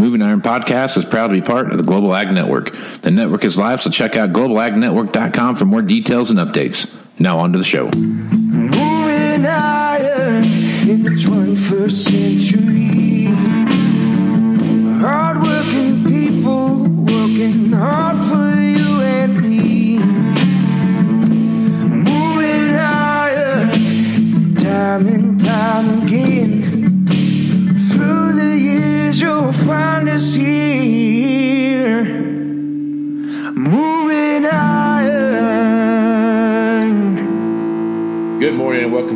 Moving Iron Podcast is proud to be part of the Global Ag Network. The network is live, so check out globalagnetwork.com for more details and updates. Now on to the show. Moving iron in the 21st century. Hardworking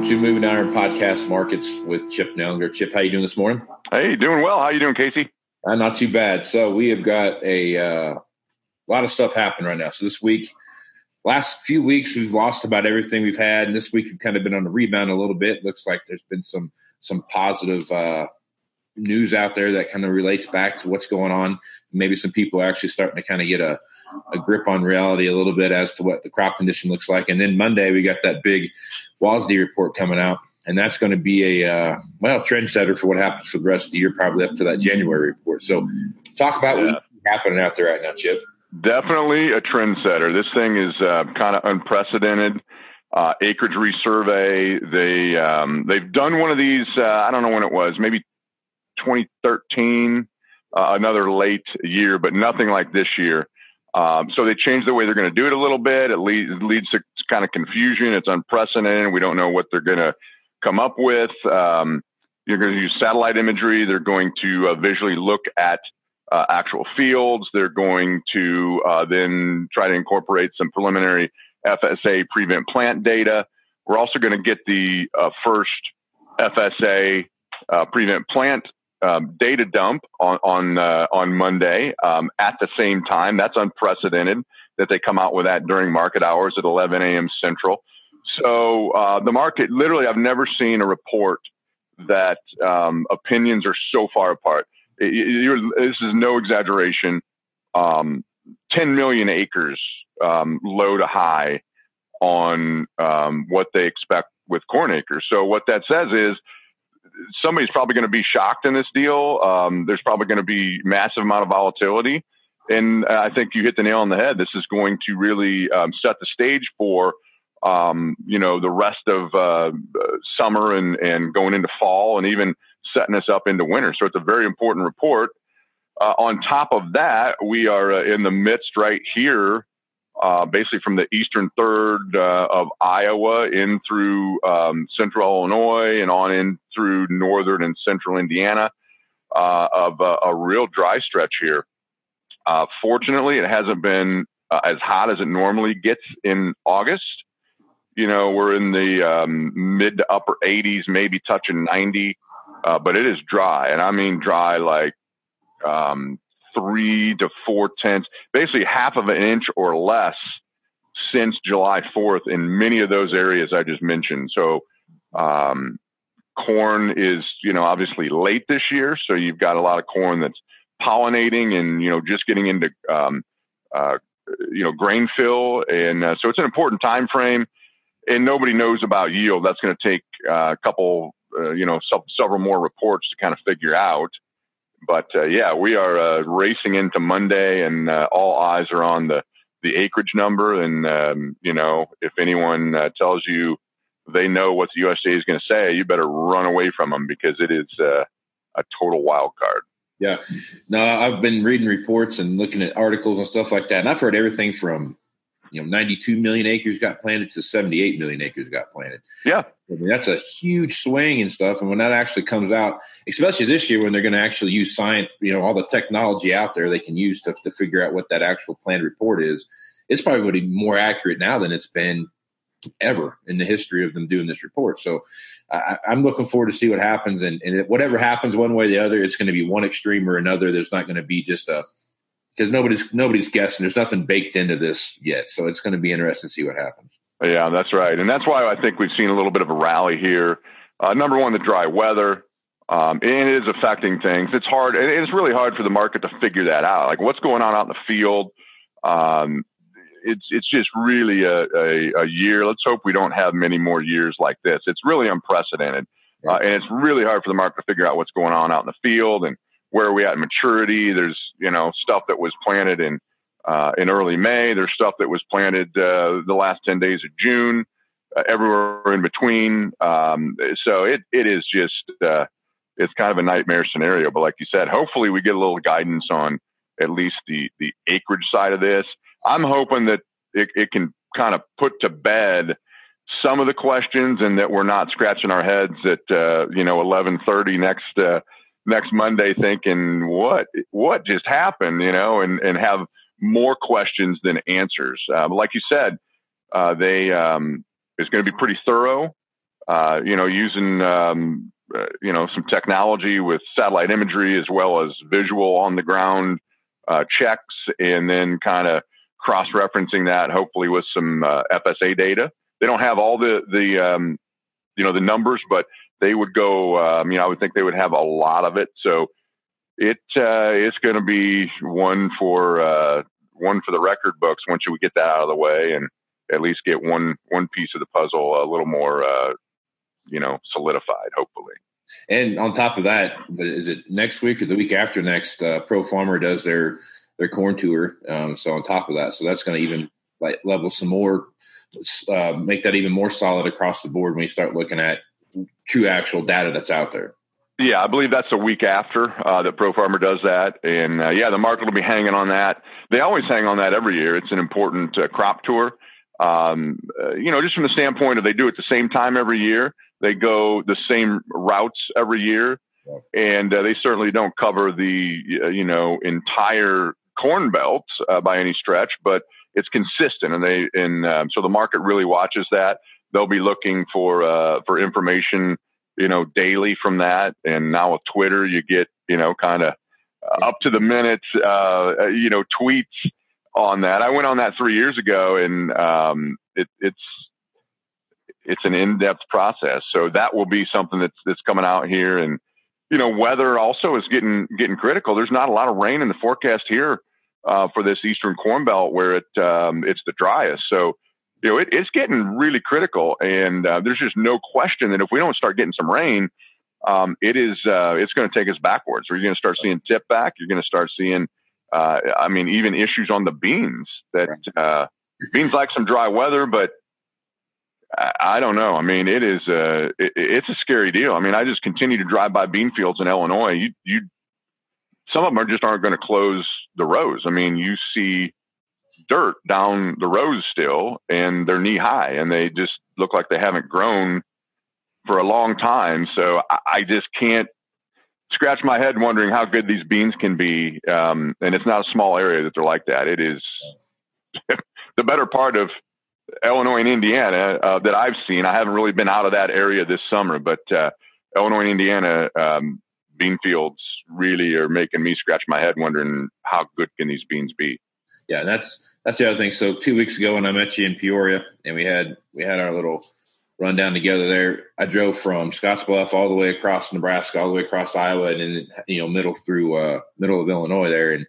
welcome to Moving Iron Podcast Markets with Chip Nellinger. Chip, how you doing this morning? Hey, doing well. How you doing, Casey? Uh, not too bad. So we have got a uh, lot of stuff happening right now. So this week, last few weeks, we've lost about everything we've had, and this week we've kind of been on the rebound a little bit. Looks like there's been some some positive uh, news out there that kind of relates back to what's going on. Maybe some people are actually starting to kind of get a, a grip on reality a little bit as to what the crop condition looks like. And then Monday we got that big WASDE report coming out and that's going to be a uh, well trendsetter for what happens for the rest of the year, probably up to that January report. So, talk about Yeah. what's happening out there right now, Chip. Definitely a trendsetter. This thing is uh, kind of unprecedented. Uh, acreage resurvey. They um, they've done one of these. Uh, I don't know when it was. Maybe 2013. Uh, another late year, but nothing like this year. Um, so they changed the way they're going to do it a little bit. It leads, leads to kind of confusion. It's unprecedented. We don't know what they're going to come up with. Um, you're going to use satellite imagery. They're going to uh, visually look at uh, actual fields. They're going to uh, then try to incorporate some preliminary FSA prevent plant data. We're also going to get the uh, first FSA uh, prevent plant um, data dump on on uh, on Monday um, at the same time. That's unprecedented that they come out with that during market hours at 11 a.m. Central. So uh, the market, literally, I've never seen a report that um, opinions are so far apart. You're- this is no exaggeration. Um, 10 million acres um, low to high on um, what they expect with corn acres. So what that says is somebody's probably going to be shocked in this deal. Um, there's probably going to be massive amount of volatility. And I think you hit the nail on the head. This is going to really um, set the stage for um, you know, the rest of uh, summer and, and going into fall and even setting us up into winter. So it's a very important report. Uh, on top of that, we are uh, in the midst right here, uh, basically from the eastern third uh, of Iowa in through um, central Illinois and on in through northern and central Indiana uh, of uh, a real dry stretch here. Uh, fortunately, it hasn't been uh, as hot as it normally gets in August you know, we're in the um, mid to upper 80s, maybe touching 90, uh, but it is dry. And I mean dry like um, three to four tenths, basically half of an inch or less since July 4th in many of those areas I just mentioned. So, um, corn is, you know, obviously late this year. So you've got a lot of corn that's pollinating and, you know, just getting into, um, uh, you know, grain fill. And uh, so it's an important time frame and nobody knows about yield. That's going to take uh, a couple, uh, you know, se- several more reports to kind of figure out. But uh, yeah, we are racing into Monday, and all eyes are on the the acreage number. And um, you know, if anyone tells you they know what the USDA is going to say, you better run away from them because it is uh, a total wild card. Yeah. No, I've been reading reports and looking at articles and stuff like that, and I've heard everything from you know 92 million acres got planted to 78 million acres got planted. Yeah, I mean, that's a huge swing and stuff. And when that actually comes out, especially this year when they're going to actually use science, you know, all the technology out there they can use to, to figure out what that actual planned report is, it's probably going to be more accurate now than it's been ever in the history of them doing this report. So I, I'm looking forward to see what happens. And, and whatever happens one way or the other, it's going to be one extreme or another. There's not going to be just a, because nobody's nobody's guessing. There's nothing baked into this yet, so it's going to be interesting to see what happens. Yeah, that's right. And that's why I think we've seen a little bit of a rally here. Uh, number one, the dry weather. Um, and it is affecting things. It's hard. It's really hard for the market to figure that out. Like what's going on out in the field. Um, it's it's just really a, a, a year. Let's hope we don't have many more years like this. It's really unprecedented, uh, and it's really hard for the market to figure out what's going on out in the field and where are we at in maturity? There's you know stuff that was planted in uh, in early May. There's stuff that was planted uh, the last 10 days of June. Uh, everywhere in between. Um, so it it is just uh, it's kind of a nightmare scenario. But like you said, hopefully we get a little guidance on at least the the acreage side of this. I'm hoping that it, it can kind of put to bed some of the questions and that we're not scratching our heads at uh, you know 11:30 next uh, next Monday thinking what what just happened you know and and have more questions than answers. Um, like you said, uh, they um, is going to be pretty thorough. Uh, you know, using um, uh, you know some technology with satellite imagery as well as visual on the ground uh, checks, and then kind of cross referencing that hopefully with some uh, FSA data. They don't have all the the um, you know the numbers, but they would go. Um, you know, I would think they would have a lot of it. So it uh, it's going to be one for uh, one for the record books once we get that out of the way and at least get one one piece of the puzzle a little more uh, you know solidified hopefully and on top of that is it next week or the week after next uh, pro farmer does their their corn tour um, so on top of that so that's going to even like level some more uh, make that even more solid across the board when you start looking at true actual data that's out there yeah, I believe that's a week after uh, that Pro Farmer does that, and uh, yeah, the market will be hanging on that. They always hang on that every year. It's an important uh, crop tour. Um, uh, you know, just from the standpoint of they do it the same time every year. They go the same routes every year, and uh, they certainly don't cover the uh, you know entire corn belt by any stretch, but it's consistent, and they and um, so the market really watches that. They'll be looking for for information you know, daily from that. And now with Twitter, you get, you know, kind of uh, up to the minute, uh, uh, you know, tweets on that. I went on that three years ago and, um, it, it's, it's an in-depth process. So that will be something that's, that's coming out here. And, you know, weather also is getting, getting critical. There's not a lot of rain in the forecast here, uh, for this Eastern Corn Belt where it, um, it's the driest. So, you know, it, it's getting really critical, and uh, there's just no question that if we don't start getting some rain, um, it is uh, it's going to take us backwards. We're going to start seeing tip back. You're going to start seeing, uh, I mean, even issues on the beans. That uh, beans like some dry weather, but I, don't know. I mean, it is a uh, it, it's a scary deal. I mean, I just continue to drive by bean fields in Illinois. You you some of them are just aren't going to close the rows. I mean, you see dirt down the rows still, and they're knee high, and they just look like they haven't grown for a long time. So I, I just can't scratch my head wondering how good these beans can be. Um, and it's not a small area that they're like that. It is the better part of Illinois and Indiana uh, that I've seen. I haven't really been out of that area this summer, but uh, Illinois and Indiana um, bean fields really are making me scratch my head wondering how good can these beans be yeah, that's that's the other thing. So two weeks ago when I met you in Peoria and we had we had our little rundown together there, I drove from Scottsbluff all the way across Nebraska, all the way across Iowa, and then you know middle through uh, middle of Illinois there, and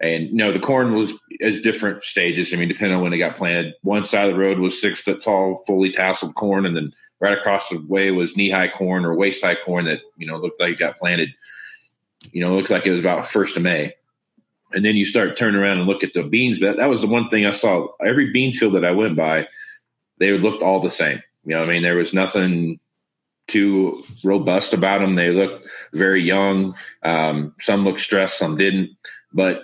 and know the corn was as different stages. I mean, depending on when it got planted, one side of the road was six foot tall, fully tasseled corn, and then right across the way was knee high corn or waist high corn that you know looked like it got planted. You know, looked like it was about first of May and then you start turning around and look at the beans. But that was the one thing I saw. Every bean field that I went by, they looked all the same. You know, I mean, there was nothing too robust about them. They looked very young. Um, some looked stressed, some didn't. But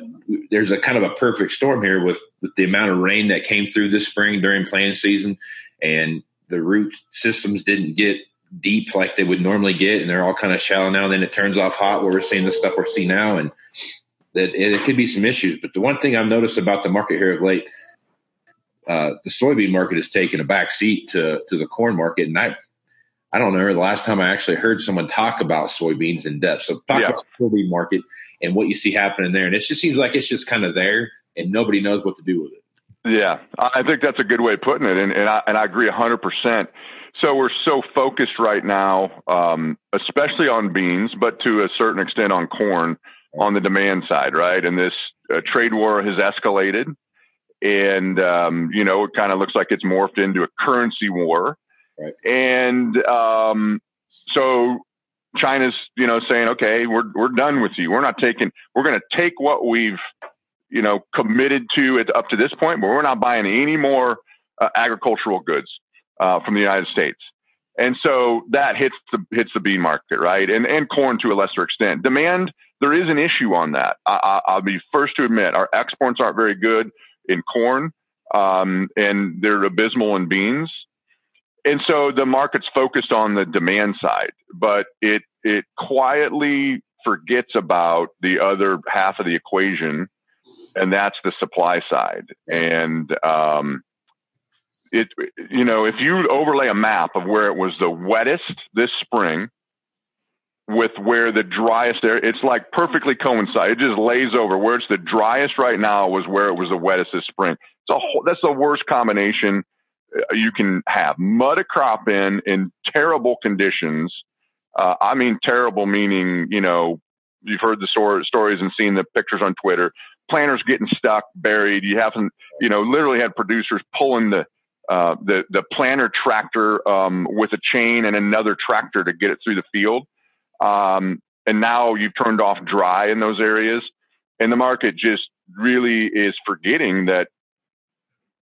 there's a kind of a perfect storm here with, the amount of rain that came through this spring during planting season, and the root systems didn't get deep like they would normally get, and they're all kind of shallow now. And then it turns off hot where we're seeing the stuff we're seeing now, and that it, it could be some issues. But the one thing I've noticed about the market here of late, uh, the soybean market has taken a back seat to to the corn market, and I I don't know the last time I actually heard someone talk about soybeans in depth. So talk yeah. about the soybean market and what you see happening there, and it just seems like it's just kind of there, and nobody knows what to do with it. Yeah, I think that's a good way of putting it, and and I, and I agree hundred percent. So we're so focused right now, um, especially on beans, but to a certain extent on corn on the demand side, right? And this uh, trade war has escalated, and um, you know it kind of looks like it's morphed into a currency war. Right. And um, so China's, you know, saying, okay, we're, we're done with you. We're not taking, we're going to take what we've, you know, committed to it up to this point, but we're not buying any more uh, agricultural goods uh, from the United States. And so that hits the hits the bean market, right? And and corn to a lesser extent. Demand, there is an issue on that. I, will be first to admit our exports aren't very good in corn, um, and they're abysmal in beans. And so the market's focused on the demand side, but it it quietly forgets about the other half of the equation, and that's the supply side. And um, it you know if you overlay a map of where it was the wettest this spring with where the driest there it's like perfectly coincide it just lays over where it's the driest right now was where it was the wettest this spring it's a whole, that's the worst combination you can have mud a crop in in terrible conditions. Uh, i mean terrible meaning you know you've heard the stories and seen the pictures on twitter. Planters getting stuck buried. You haven't you know literally had producers pulling the uh, the the planter tractor um, with a chain and another tractor to get it through the field. Um, and now you've turned off dry in those areas, and the market just really is forgetting that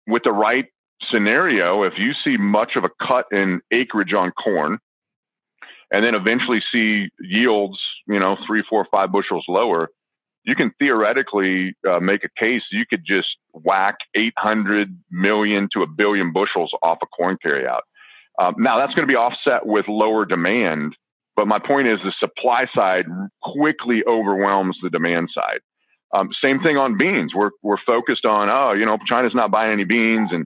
with the right scenario, if you see much of a cut in acreage on corn, and then eventually see yields, you know, three, four, five bushels lower, you can theoretically uh, make a case you could just whack 800 million to a billion bushels off a corn carryout. Um, now that's going to be offset with lower demand, but my point is the supply side quickly overwhelms the demand side. Um, same thing on beans. We're we're focused on oh you know China's not buying any beans and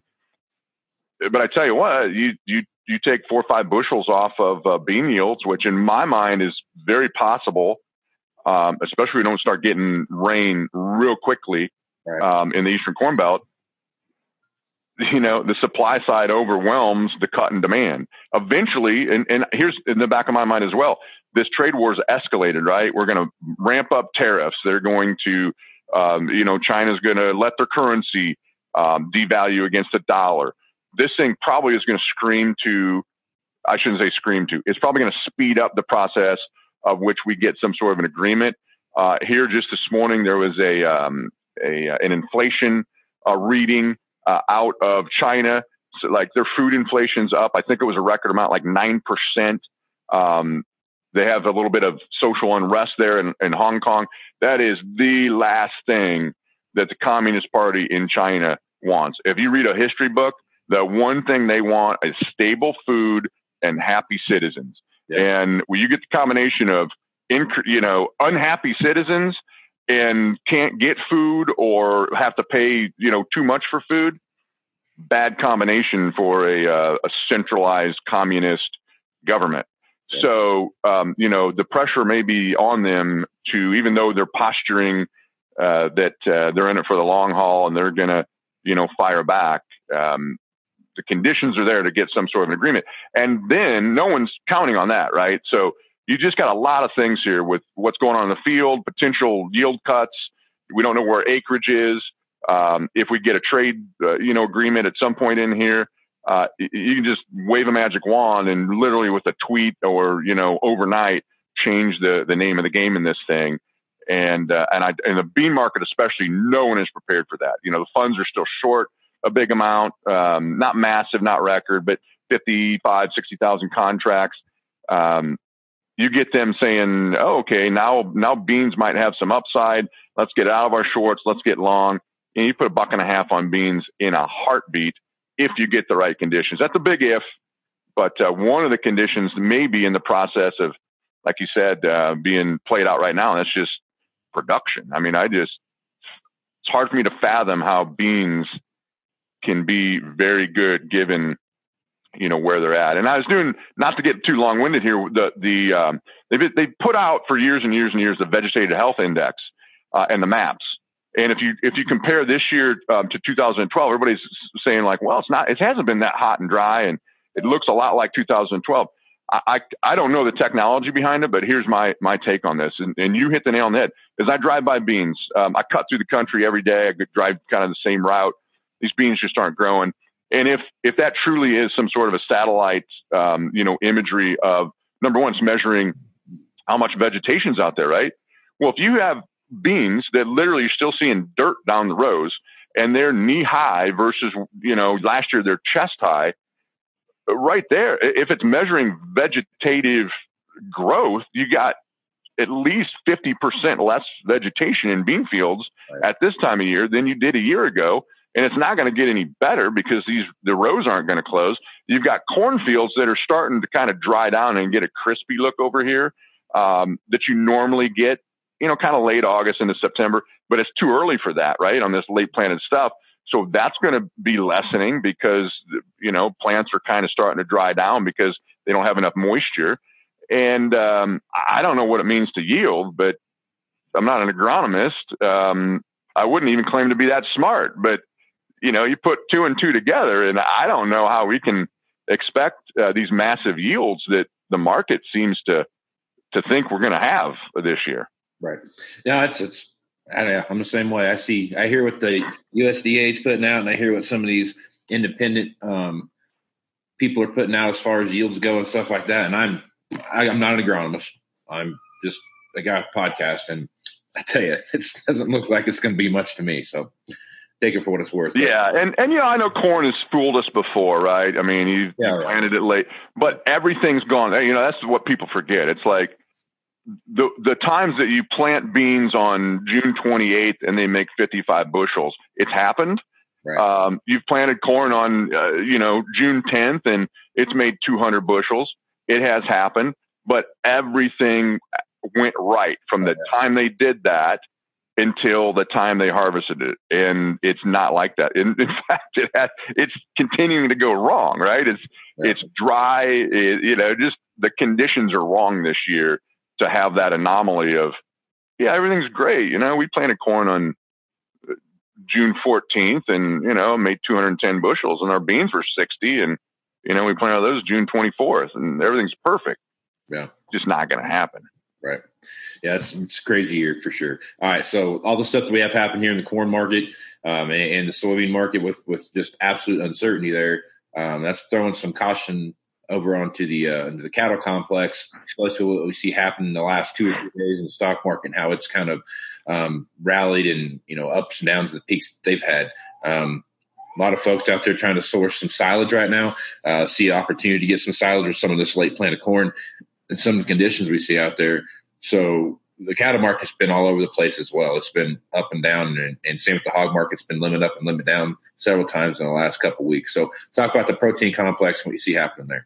but I tell you what you you you take four or five bushels off of uh, bean yields, which in my mind is very possible um, especially if we don't start getting rain real quickly right. um, in the Eastern Corn Belt, you know, the supply side overwhelms the cut in demand. Eventually, and, and here's in the back of my mind as well, this trade war is escalated, right? We're going to ramp up tariffs. They're going to, um, you know, China's going to let their currency um, devalue against the dollar. This thing probably is going to scream to, I shouldn't say scream to, it's probably going to speed up the process of which we get some sort of an agreement. Uh, here, just this morning, there was a, um, a uh, an inflation uh, reading uh, out of China. So, like their food inflation's up. I think it was a record amount, like nine percent. Um, they have a little bit of social unrest there in, in Hong Kong. That is the last thing that the Communist Party in China wants. If you read a history book, the one thing they want is stable food and happy citizens. Yeah. And when you get the combination of, inc- you know, unhappy citizens and can't get food or have to pay, you know, too much for food, bad combination for a, uh, a centralized communist government. Yeah. So, um, you know, the pressure may be on them to, even though they're posturing uh, that uh, they're in it for the long haul and they're going to, you know, fire back. Um, the conditions are there to get some sort of an agreement. And then no one's counting on that, right? So you just got a lot of things here with what's going on in the field, potential yield cuts. We don't know where acreage is. Um, if we get a trade, uh, you know, agreement at some point in here, uh, you can just wave a magic wand and literally with a tweet or you know overnight change the the name of the game in this thing. And uh, and I in the bean market especially, no one is prepared for that. You know, the funds are still short a big amount, um, not massive, not record, but 55, 60,000 contracts. Um, you get them saying, oh, okay, now, now beans might have some upside. Let's get out of our shorts. Let's get long. And you put a buck and a half on beans in a heartbeat if you get the right conditions. That's a big if, but uh, one of the conditions may be in the process of, like you said, uh, being played out right now. And that's just production. I mean, I just, it's hard for me to fathom how beans can be very good given you know where they're at. And I was doing not to get too long winded here. The the um, they they put out for years and years and years the vegetative health index uh, and the maps. And if you if you compare this year um, to 2012, everybody's saying like, well, it's not. It hasn't been that hot and dry, and it looks a lot like 2012. I, I, I don't know the technology behind it, but here's my my take on this. And, and you hit the nail on the head. As I drive by beans, um, I cut through the country every day. I drive kind of the same route these beans just aren't growing. And if if that truly is some sort of a satellite, um, you know, imagery of number one, it's measuring how much vegetation's out there, right? Well, if you have beans that literally you're still seeing dirt down the rows and they're knee high versus, you know, last year they're chest high, right there, if it's measuring vegetative growth, you got at least 50% less vegetation in bean fields right. at this time of year than you did a year ago. And it's not going to get any better because these the rows aren't going to close. You've got cornfields that are starting to kind of dry down and get a crispy look over here um, that you normally get, you know, kind of late August into September. But it's too early for that, right? On this late planted stuff. So that's going to be lessening because you know plants are kind of starting to dry down because they don't have enough moisture. And um, I don't know what it means to yield, but I'm not an agronomist. Um, I wouldn't even claim to be that smart, but you know, you put two and two together, and I don't know how we can expect uh, these massive yields that the market seems to to think we're going to have this year. Right. Yeah, it's it's. I don't know. I'm the same way. I see. I hear what the USDA is putting out, and I hear what some of these independent um, people are putting out as far as yields go and stuff like that. And I'm I, am not an agronomist. I'm just a guy with podcast, and I tell you, it doesn't look like it's going to be much to me. So take it for what it's worth. Yeah, and and you know, I know corn has fooled us before, right? I mean, you, yeah, you planted right. it late, but everything's gone. You know, that's what people forget. It's like the the times that you plant beans on June 28th and they make 55 bushels. It's happened. Right. Um, you've planted corn on, uh, you know, June 10th and it's made 200 bushels. It has happened, but everything went right from the time they did that until the time they harvested it. And it's not like that. In, in fact, it has, it's continuing to go wrong, right? It's, yeah. it's dry. It, you know, just the conditions are wrong this year to have that anomaly of, yeah, everything's great. You know, we planted corn on uh, June 14th and, you know, made 210 bushels and our beans were 60 and, you know, we planted those June 24th and everything's perfect. Yeah. Just not going to happen. Right. Yeah, it's, it's crazy year for sure. All right. So all the stuff that we have happen here in the corn market um, and, and, the soybean market with, with just absolute uncertainty there, um, that's throwing some caution over onto the uh, into the cattle complex, especially what we see happen in the last two or three days in the stock market and how it's kind of um, rallied and you know ups and downs, of the peaks they've had. Um, a lot of folks out there trying to source some silage right now. Uh, see opportunity to get some silage or some of this late planted corn and some of the conditions we see out there. So the cattle market's been all over the place as well. It's been up and down, and, and same with the hog market. It's been limit up and limit down several times in the last couple of weeks. So talk about the protein complex and what you see happening there.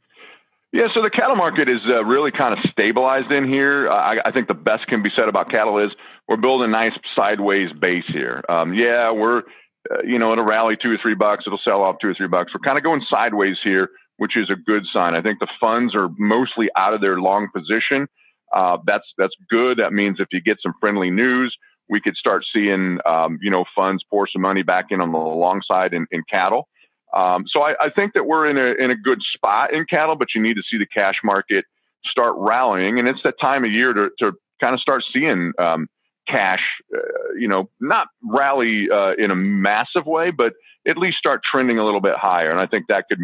Yeah, so the cattle market is uh, really kind of stabilized in here. I, I, think the best can be said about cattle is we're building a nice sideways base here. Um, yeah, we're uh, you know, it'll rally two or three bucks. It'll sell off two or three bucks. We're kind of going sideways here, which is a good sign. I think the funds are mostly out of their long position. Uh, that's that's good. That means if you get some friendly news, we could start seeing um, you know funds pour some money back in on the long side in, in cattle. Um, so I, I, think that we're in a in a good spot in cattle, but you need to see the cash market start rallying, and it's that time of year to to kind of start seeing um, cash, uh, you know, not rally uh, in a massive way, but at least start trending a little bit higher. And I think that could,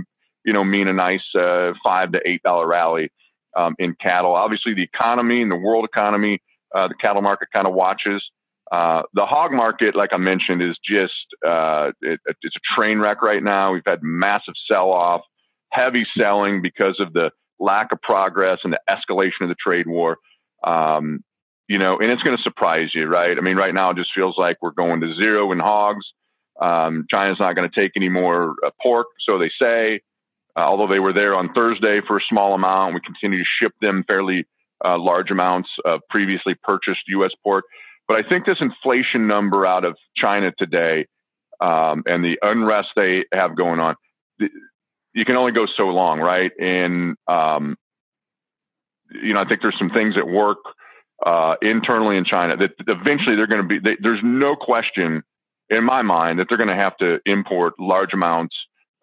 you know, mean a nice uh, five to eight dollar rally um, in cattle. Obviously, the economy and the world economy, uh, the cattle market kind of watches. Uh, the hog market, like I mentioned, is just uh, it, it's a train wreck right now. We've had massive sell off, heavy selling because of the lack of progress and the escalation of the trade war. Um, you know, and it's going to surprise you, right? I mean, right now it just feels like we're going to zero in hogs. Um, China's not going to take any more uh, pork, so they say. Uh, although they were there on Thursday for a small amount, we continue to ship them fairly uh, large amounts of previously purchased U.S. pork. But I think this inflation number out of China today um, and the unrest they have going on, you can only go so long, right? And um, you know, I think there's some things at work uh, internally in China that eventually they're going to be. They, there's no question in my mind that they're going to have to import large amounts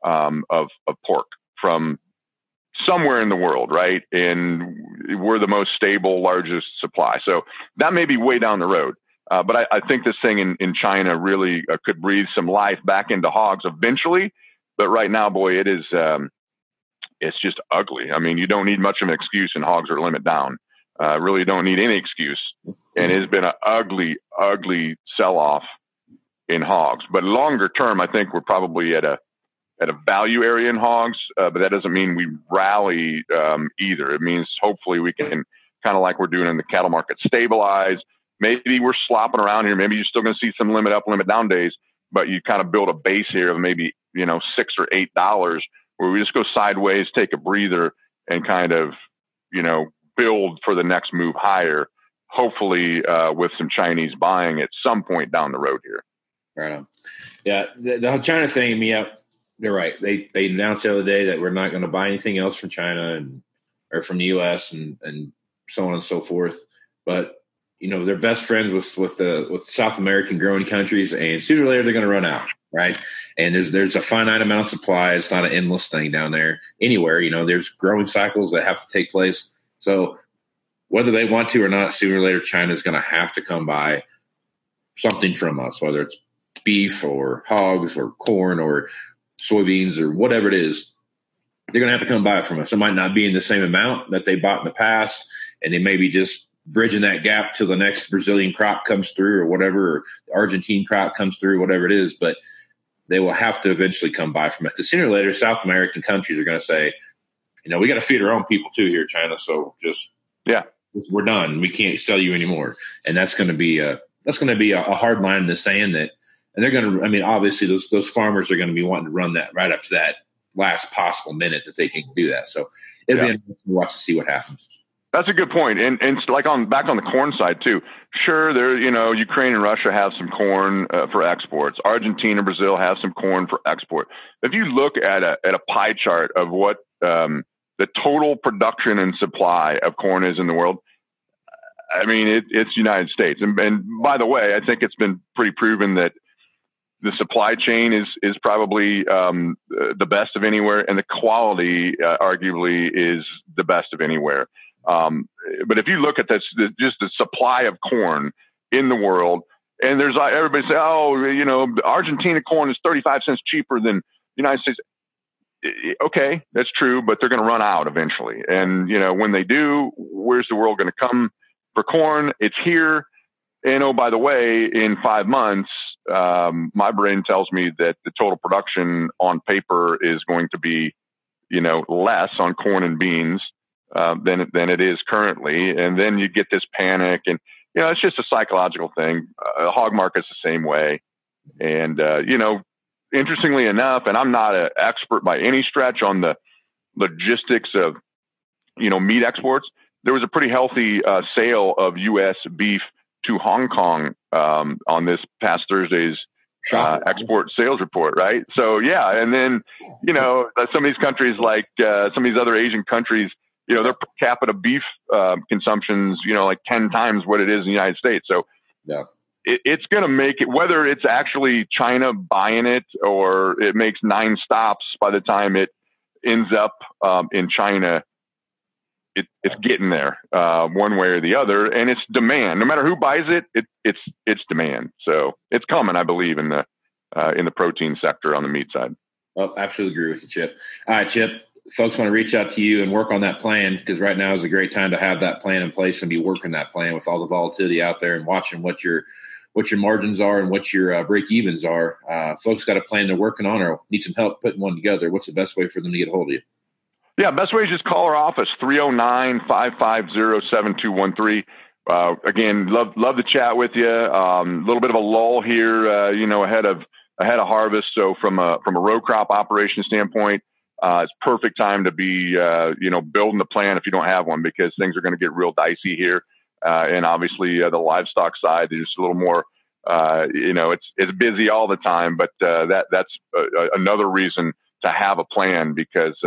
um, of, of pork from somewhere in the world, right? And we're the most stable, largest supply. So that may be way down the road. Uh, but I, I, think this thing in, in China really uh, could breathe some life back into hogs eventually. But right now, boy, it is um, it's just ugly. I mean, you don't need much of an excuse, and hogs are limit down uh, really don't need any excuse. And it's been an ugly, ugly sell off in hogs. But longer term, I think we're probably at a at a value area in hogs, uh, but that doesn't mean we rally um, either. It means hopefully we can kind of like we're doing in the cattle market stabilize. Maybe we're slopping around here. Maybe you're still going to see some limit up, limit down days, but you kind of build a base here of maybe you know six or eight dollars where we just go sideways, take a breather, and kind of you know build for the next move higher. Hopefully, uh, with some Chinese buying at some point down the road here. Right on. Yeah, the, the China thing, me up. They're right. They they announced the other day that we're not going to buy anything else from China and or from the U.S. and and so on and so forth. But you know they're best friends with with the with South American growing countries, and sooner or later they're going to run out, right? And there's there's a finite amount of supply. It's not an endless thing down there anywhere. You know, there's growing cycles that have to take place. So whether they want to or not, sooner or later China's going to have to come by something from us, whether it's beef or hogs or corn or soybeans or whatever it is, they're going to have to come buy it from us. It might not be in the same amount that they bought in the past, and they may be just bridging that gap till the next Brazilian crop comes through or whatever, or the Argentine crop comes through, whatever it is. But they will have to eventually come buy from it. The sooner or later, South American countries are going to say, you know, we got to feed our own people too here, China. So just yeah, we're done. We can't sell you anymore, and that's going to be a that's going to be a, a hard line in the sand that and they're going to. I mean, obviously, those those farmers are going to be wanting to run that right up to that last possible minute that they can do that. So it'll yeah. be interesting to watch to see what happens. That's a good point, and and like on back on the corn side too. Sure, there you know Ukraine and Russia have some corn uh, for exports. Argentina, Brazil have some corn for export. If you look at a at a pie chart of what um, the total production and supply of corn is in the world, I mean it, it's United States. And, and by the way, I think it's been pretty proven that the supply chain is is probably um, the best of anywhere, and the quality uh, arguably is the best of anywhere. Um, but if you look at this, the, just the supply of corn in the world, and there's uh, everybody say, oh, you know, Argentina corn is 35 cents cheaper than the United States. Okay, that's true, but they're going to run out eventually. And you know, when they do, where's the world going to come for corn? It's here. And oh, by the way, in five months, um, my brain tells me that the total production on paper is going to be, you know, less on corn and beans uh, than than it is currently, and then you get this panic, and you know, it's just a psychological thing. Uh, hog market's the same way, and uh, you know, interestingly enough, and I'm not an expert by any stretch on the logistics of, you know, meat exports. There was a pretty healthy uh, sale of U.S. beef to Hong Kong um, on this past Thursday's uh, export sales report, right? So yeah, and then you know some of these countries, like uh, some of these other Asian countries, you know, their per capita beef uh, consumption's you know like ten times what it is in the United States. So yeah. It, it's going to make it whether it's actually China buying it or it makes nine stops by the time it ends up um, in China it, it's getting there uh, one way or the other, and it's demand. No matter who buys it, it it's it's demand. So it's coming, I believe, in the uh, in the protein sector on the meat side. Well, absolutely agree with you, Chip. All right, Chip. Folks want to reach out to you and work on that plan because right now is a great time to have that plan in place and be working that plan with all the volatility out there and watching what your what your margins are and what your uh, break evens are. Uh, folks got a plan they're working on or need some help putting one together. What's the best way for them to get a hold of you? Yeah, best way is just call our office, 309-550-7213. Uh, again, love, love to chat with you. A um, little bit of a lull here, uh, you know, ahead of, ahead of harvest. So from a, from a row crop operation standpoint, uh, it's perfect time to be, uh, you know, building the plan if you don't have one because things are going to get real dicey here. Uh, and obviously uh, the livestock side is a little more, you know, it's, it's busy all the time, but that, that's another reason to have a plan because,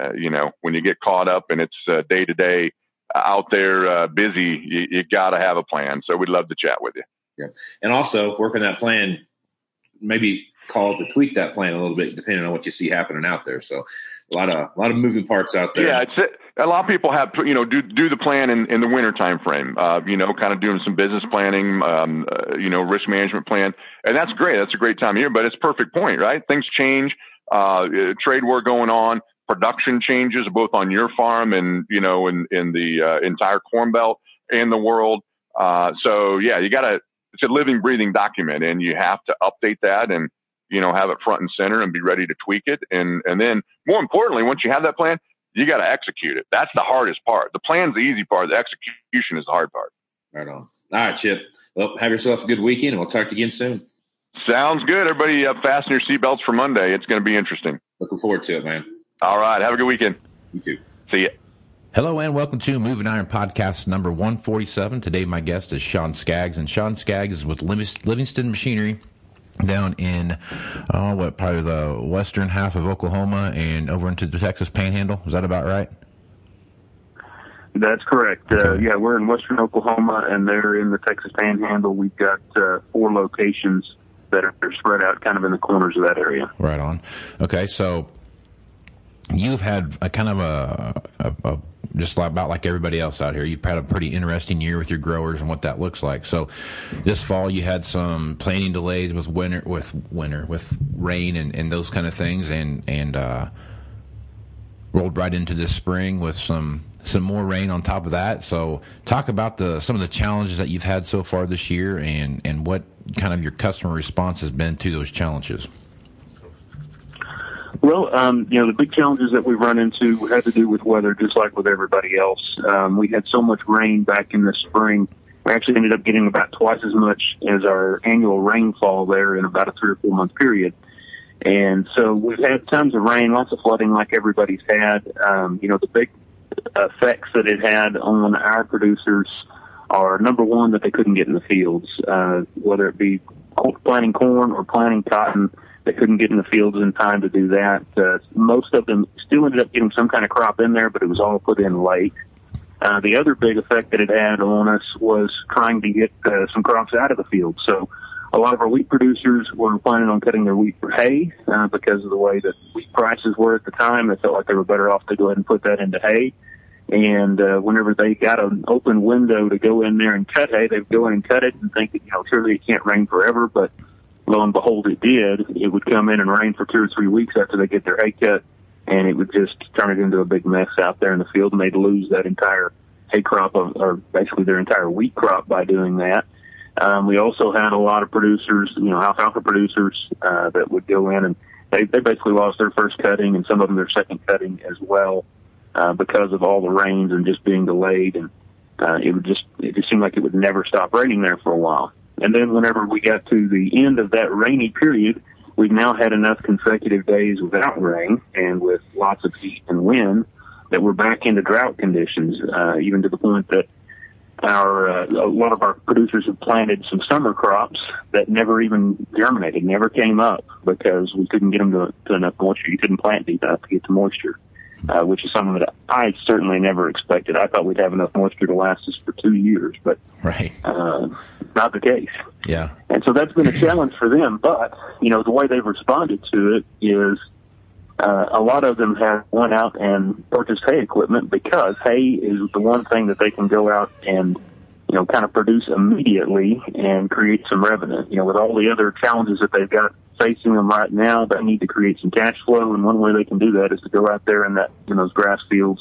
uh, you know, when you get caught up and it's day to day out there uh, busy, you, you got to have a plan. So we'd love to chat with you. Yeah, and also working that plan, maybe call to tweak that plan a little bit depending on what you see happening out there. So a lot of a lot of moving parts out there. Yeah, it's a lot of people have you know do do the plan in, in the winter time frame. Uh, you know, kind of doing some business planning, um, uh, you know, risk management plan, and that's great. That's a great time of year. But it's perfect point, right? Things change. Uh, trade war going on production changes both on your farm and you know in in the uh, entire corn belt and the world. Uh, so yeah, you got to it's a living, breathing document, and you have to update that and you know have it front and center and be ready to tweak it. And and then more importantly, once you have that plan, you got to execute it. That's the hardest part. The plan's the easy part. The execution is the hard part. Right on. All right, Chip. Well, have yourself a good weekend, and we'll talk to you again soon. Sounds good. Everybody, uh, fasten your seatbelts for Monday. It's going to be interesting. Looking forward to it, man. All right. Have a good weekend. You too. See ya. Hello and welcome to Moving Iron Podcast number 147. Today, my guest is Shawn Skaggs, and Shawn Skaggs is with Livingston Machinery down in, oh, what, probably the western half of Oklahoma and over into the Texas Panhandle. Is that about right? That's correct. Uh, yeah, we're in western Oklahoma, and they're in the Texas Panhandle. We've got uh, four locations that are spread out kind of in the corners of that area. Right on. Okay, so you've had a kind of a, a, a just about like everybody else out here. You've had a pretty interesting year with your growers and what that looks like. So this fall you had some planting delays with winter with winter with rain and, and those kind of things and and uh, rolled right into this spring with some some more rain on top of that. So talk about the some of the challenges that you've had so far this year and and what kind of your customer response has been to those challenges. Well, um, you know, the big challenges that we run into had to do with weather, just like with everybody else. Um, we had so much rain back in the spring. We actually ended up getting about twice as much as our annual rainfall there in about a three or four month period. And so we've had tons of rain, lots of flooding like everybody's had. Um, you know, the big effects that it had on our producers are number one, that they couldn't get in the fields, uh, whether it be planting corn or planting cotton. They couldn't get in the fields in time to do that. Uh, most of them still ended up getting some kind of crop in there, but it was all put in late. Uh, the other big effect that it had on us was trying to get uh, some crops out of the field. So a lot of our wheat producers were planning on cutting their wheat for hay uh, because of the way that wheat prices were at the time. They felt like they were better off to go ahead and put that into hay. And uh, whenever they got an open window to go in there and cut hay, they'd go in and cut it and think that, you know, surely it can't rain forever. But lo and behold, it did. It would come in and rain for two or three weeks after they get their hay cut, and it would just turn it into a big mess out there in the field, and they'd lose that entire hay crop, of, or basically their entire wheat crop by doing that. Um, we also had a lot of producers, you know, alfalfa producers uh, that would go in and they, they basically lost their first cutting and some of them their second cutting as well uh, because of all the rains and just being delayed. And uh, it would just it just seemed like it would never stop raining there for a while. And then whenever we got to the end of that rainy period, we've now had enough consecutive days without rain and with lots of heat and wind that we're back into drought conditions, uh, even to the point that our uh, a lot of our producers have planted some summer crops that never even germinated, never came up because we couldn't get them to, to enough moisture. You couldn't plant deep enough to get to moisture, uh, which is something that I certainly never expected. I thought we'd have enough moisture to last us for two years, but Right. uh, not the case. Yeah. And so that's been a challenge for them. But, you know, the way they've responded to it is uh, a lot of them have went out and purchased hay equipment because hay is the one thing that they can go out and, you know, kind of produce immediately and create some revenue. You know, with all the other challenges that they've got facing them right now, they need to create some cash flow. And one way they can do that is to go out there in that, in those grass fields,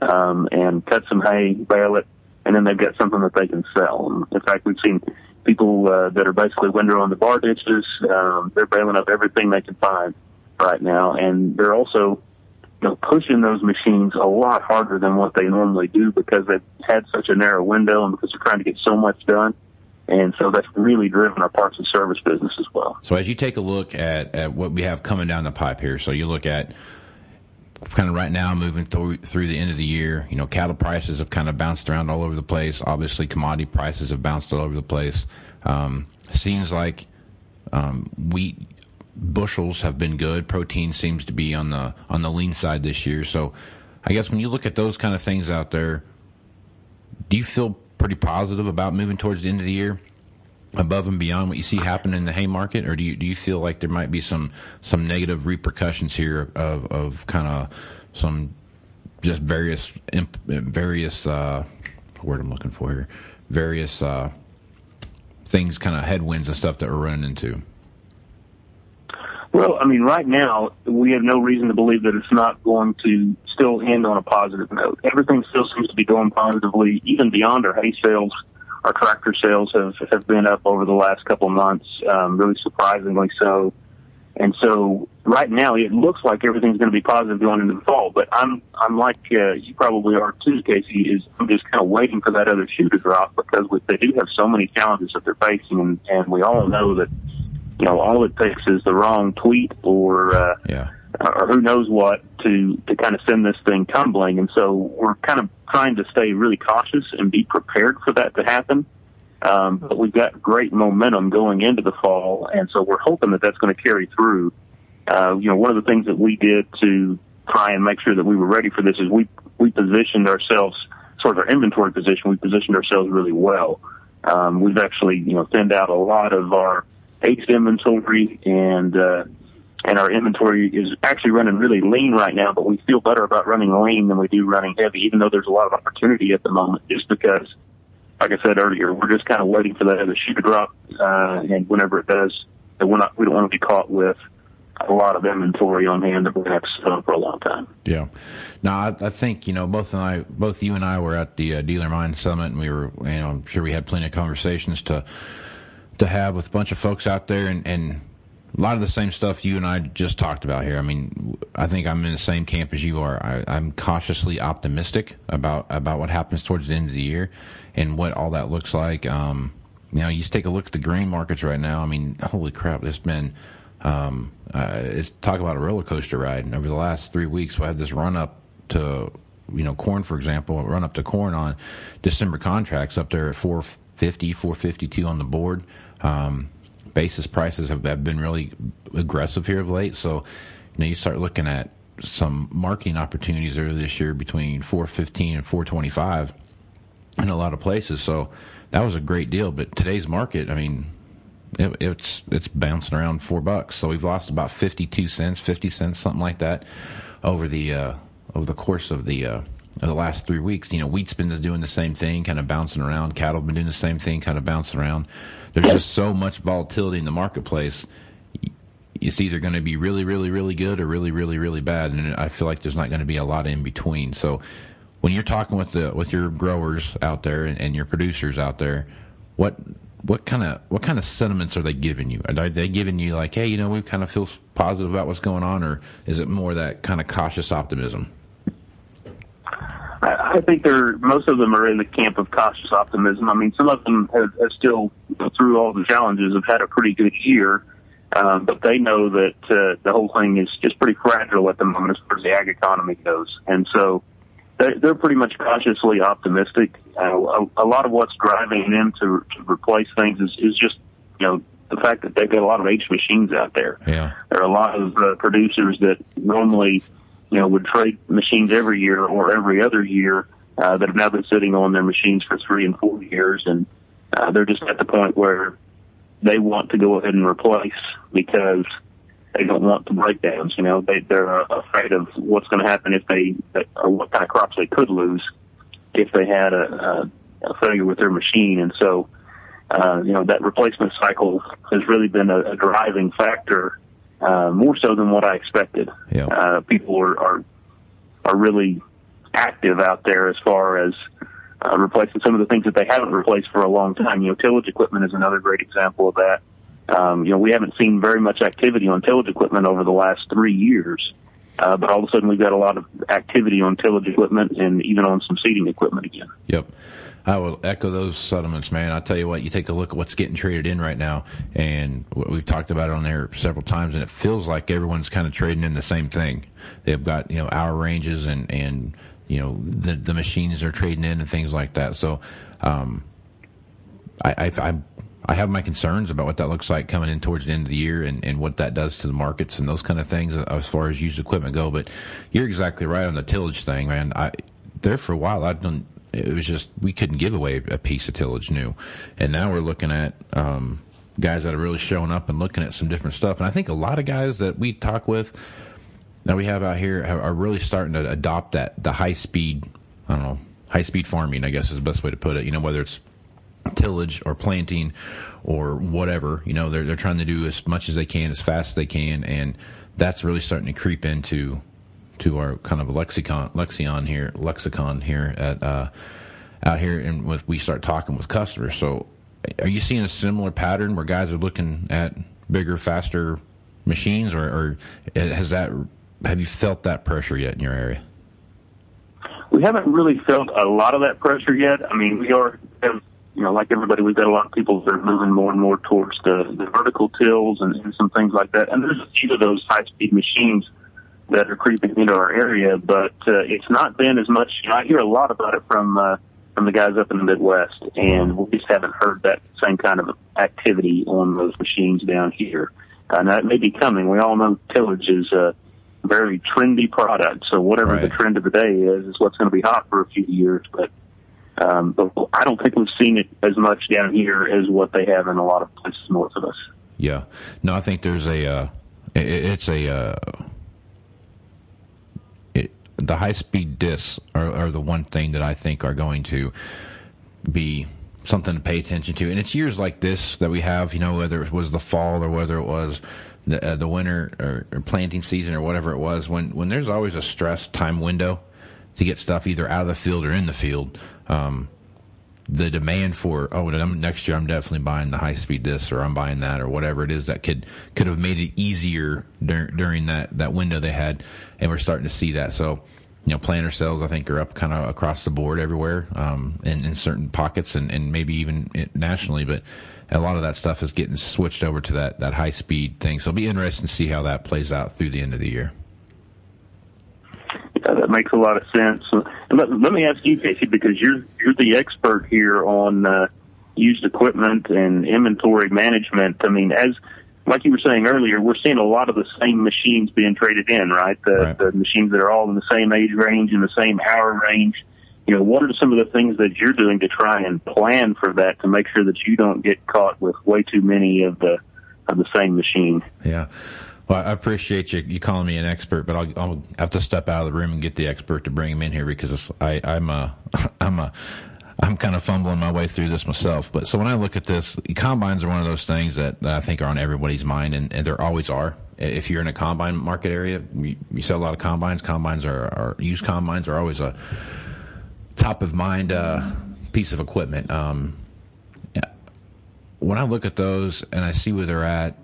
um, and cut some hay, bale it, and then they've got something that they can sell. In fact, we've seen people uh, that are basically windrowing the bar ditches. Um, they're baling up everything they can find right now, and they're also know, pushing those machines a lot harder than what they normally do because they've had such a narrow window and because they're trying to get so much done. And so that's really driven our parts and service business as well. So as you take a look at, at what we have coming down the pipe here, so you look at kind of right now moving through through the end of the year, you know, cattle prices have kind of bounced around all over the place. Obviously, commodity prices have bounced all over the place. Um, seems like um, wheat bushels have been good. Protein seems to be on the on the lean side this year. So, I guess when you look at those kind of things out there, do you feel pretty positive about moving towards the end of the year? above and beyond what you see happening in the hay market, or do you do you feel like there might be some some negative repercussions here of of kind of some just various various uh, word I'm looking for here, various uh, things, kind of headwinds and stuff that we're running into. Well, I mean, right now we have no reason to believe that it's not going to still end on a positive note. Everything still seems to be going positively, even beyond our hay sales. Our tractor sales have have been up over the last couple of months, um, really surprisingly so. And so right now it looks like everything's going to be positive going into the fall. But I'm I'm like uh, you probably are too, Casey. Is I'm just kind of waiting for that other shoe to drop because we, they do have so many challenges that they're facing, and, and we all know that you know all it takes is the wrong tweet or uh, Yeah. or who knows what to to kind of send this thing tumbling. And so we're kind of trying to stay really cautious and be prepared for that to happen. Um, but we've got great momentum going into the fall, and so we're hoping that that's going to carry through. Uh, you know, one of the things that we did to try and make sure that we were ready for this is we we positioned ourselves, sort of our inventory position. We positioned ourselves really well. Um, we've actually, you know, thinned out a lot of our aged inventory, and uh, and our inventory is actually running really lean right now. But we feel better about running lean than we do running heavy, even though there's a lot of opportunity at the moment. Just because, like I said earlier, we're just kind of waiting for that other shoe to drop, uh, and whenever it does, we're not we don't want to be caught with a lot of inventory on hand that we're going to sit for a long time. Yeah. Now, I, I think you know both and I, both you and I were at the uh, Dealer Mind Summit, and we were, you know, I'm sure we had plenty of conversations to to have with a bunch of folks out there, and and a lot of the same stuff you and I just talked about here. I mean, I think I'm in the same camp as you are. I, I'm cautiously optimistic about about what happens towards the end of the year and what all that looks like. Um, you know, you just take a look at the grain markets right now. I mean, holy crap, it's been um, uh, it's talk about a roller coaster ride. Over the last three weeks, we had this run up to, you know, corn, for example, run up to corn on December contracts up there at 450, 452 on the board. Um, basis prices have, have been really aggressive here of late. So, you know, you start looking at some marketing opportunities there this year between 415 and 425 in a lot of places. So that was a great deal. But today's market, I mean, it, it's it's bouncing around four bucks. So we've lost about fifty two cents, fifty cents, something like that, over the uh, over the course of the uh, the last three weeks. You know, Wheatspin is doing the same thing, kind of bouncing around. Cattle have been doing the same thing, kind of bouncing around. There's just so much volatility in the marketplace. It's either going to be really, really, really good or really, really, really bad, and I feel like there's not going to be a lot in between. So, when you're talking with the with your growers out there and, and your producers out there, what what kind of what kind of sentiments are they giving you? Are they giving you like, hey, you know, we kind of feel positive about what's going on, or is it more that kind of cautious optimism? I, I think they're most of them are in the camp of cautious optimism. I mean, some of them have, have still, through all the challenges, have had a pretty good year, um, but they know that uh, the whole thing is just pretty fragile at the moment as far as the ag economy goes, and so they're, they're pretty much cautiously optimistic. Uh, a, a lot of what's driving them to, to replace things is, is just, you know, the fact that they've got a lot of H machines out there. Yeah. There are a lot of uh, producers that normally, you know, would trade machines every year or every other year uh, that have now been sitting on their machines for three and four years, and uh, they're just at the point where they want to go ahead and replace because they don't want the breakdowns. You know, they they're afraid of what's going to happen if they or what kind of crops they could lose if they had a, a, a failure with their machine, and so. Uh, you know that replacement cycle has really been a, a driving factor, uh, more so than what I expected. Yeah. Uh, people are, are are really active out there as far as uh, replacing some of the things that they haven't replaced for a long time. You know, tillage equipment is another great example of that. Um, you know, we haven't seen very much activity on tillage equipment over the last three years, uh, but all of a sudden we've got a lot of activity on tillage equipment and even on some seeding equipment again. Yep. I will echo those sentiments, man. I tell you what, you take a look at what's getting traded in right now, and we've talked about it on there several times, and it feels like everyone's kind of trading in the same thing. They've got you know hour ranges and and you know the the machines are trading in and things like that. So, um, I I. I I have my concerns about what that looks like coming in towards the end of the year and, and what that does to the markets and those kind of things as far as used equipment go. But you're exactly right on the tillage thing, man. I there for a while I've done it was just we couldn't give away a piece of tillage new, and now we're looking at um, guys that are really showing up and looking at some different stuff. And I think a lot of guys that we talk with that we have out here are really starting to adopt that the high speed. I don't know high speed farming. I guess is the best way to put it. You know whether it's tillage or planting or whatever. You know, they're they're trying to do as much as they can, as fast as they can, and that's really starting to creep into to our kind of lexicon lexicon here lexicon here at uh, out here, and with we start talking with customers. So, are you seeing a similar pattern where guys are looking at bigger, faster machines, or, or has that have you felt that pressure yet in your area? We haven't really felt a lot of that pressure yet. I mean, we are, you know, like everybody, we've got a lot of people that are moving more and more towards the, the vertical tills and, and some things like that. And there's a few of those high speed machines that are creeping into our area, but uh, it's not been as much. You know, I hear a lot about it from uh, from the guys up in the Midwest, and we just haven't heard that same kind of activity on those machines down here. Uh, now it may be coming. We all know tillage is a very trendy product, so whatever Right. the trend of the day is, is what's going to be hot for a few years. But um, but I don't think we've seen it as much down here as what they have in a lot of places north of us. Yeah. No, I think there's a. Uh, it's a. Uh, the high speed discs are, are the one thing that I think are going to be something to pay attention to. And it's years like this that we have, you know, whether it was the fall or whether it was the, uh, the winter or, or planting season or whatever it was, when, when there's always a stress time window to get stuff either out of the field or in the field. Um, the demand for oh next year I'm definitely buying the high speed disc or I'm buying that or whatever it is that could could have made it easier dur- during that that window they had. And we're starting to see that. So you know planter sales I think are up kind of across the board everywhere um, in, in certain pockets and, and maybe even nationally. But a lot of that stuff is getting switched over to that that high speed thing. So it'll be interesting to see how that plays out through the end of the year That makes a lot of sense. Let, let me ask you, Casey, because you're you're the expert here on uh, used equipment and inventory management. I mean, as like you were saying earlier, we're seeing a lot of the same machines being traded in, right? The, Right. the machines that are all in the same age range and the same hour range. You know, what are some of the things that you're doing to try and plan for that to make sure that you don't get caught with way too many of the of the same machine? Yeah. Well, I appreciate you, you calling me an expert, but I'll, I'll have to step out of the room and get the expert to bring him in here because I, I'm a, I'm a, I'm kind of fumbling my way through this myself. But so when I look at this, combines are one of those things that, that I think are on everybody's mind, and, and there always are. If you're in a combine market area, you, you sell a lot of combines. Combines are, are used combines are always a top of mind uh, piece of equipment. Um, when I look at those and I see where they're at,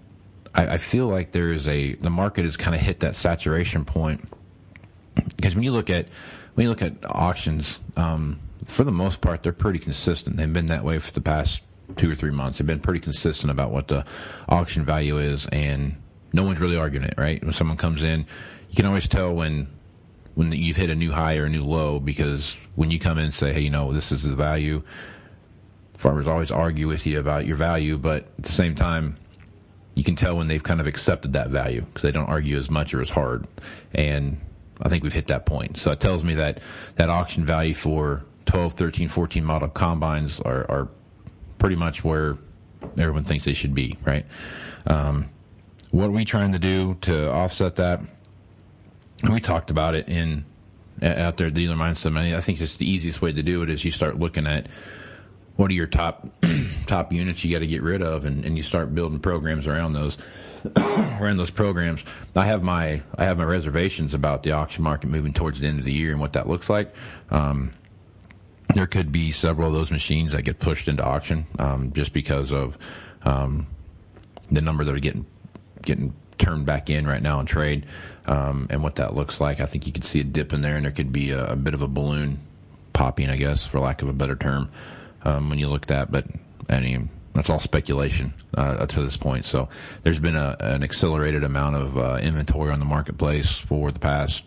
I, I feel like there is a the market has kind of hit that saturation point because when you look at when you look at auctions, um, for the most part, they're pretty consistent. They've been that way for the past two or three months. They've been pretty consistent about what the auction value is, and no one's really arguing it. Right? When someone comes in, you can always tell when when you've hit a new high or a new low because when you come in and say, hey, you know, this is the value. Farmers always argue with you about your value, but at the same time, you can tell when they've kind of accepted that value because they don't argue as much or as hard. And I think we've hit that point. So it tells me that that auction value for 12, 13, 14 model combines are, are pretty much where everyone thinks they should be, right? Um, what are we trying to do to offset that? And we talked about it in out there at Dealer Mindset. I think just the easiest way to do it is you start looking at what are your top top units you got to get rid of, and, and you start building programs around those around those programs. I have my I have my reservations about the auction market moving towards the end of the year and what that looks like. Um, there could be several of those machines that get pushed into auction um, just because of um, the number that are getting getting turned back in right now in trade um, and what that looks like. I think you could see a dip in there, and there could be a, a bit of a balloon popping, I guess, for lack of a better term, um, when you look at that. But I mean, that's all speculation uh, to this point. So there's been a, an accelerated amount of uh, inventory on the marketplace for the past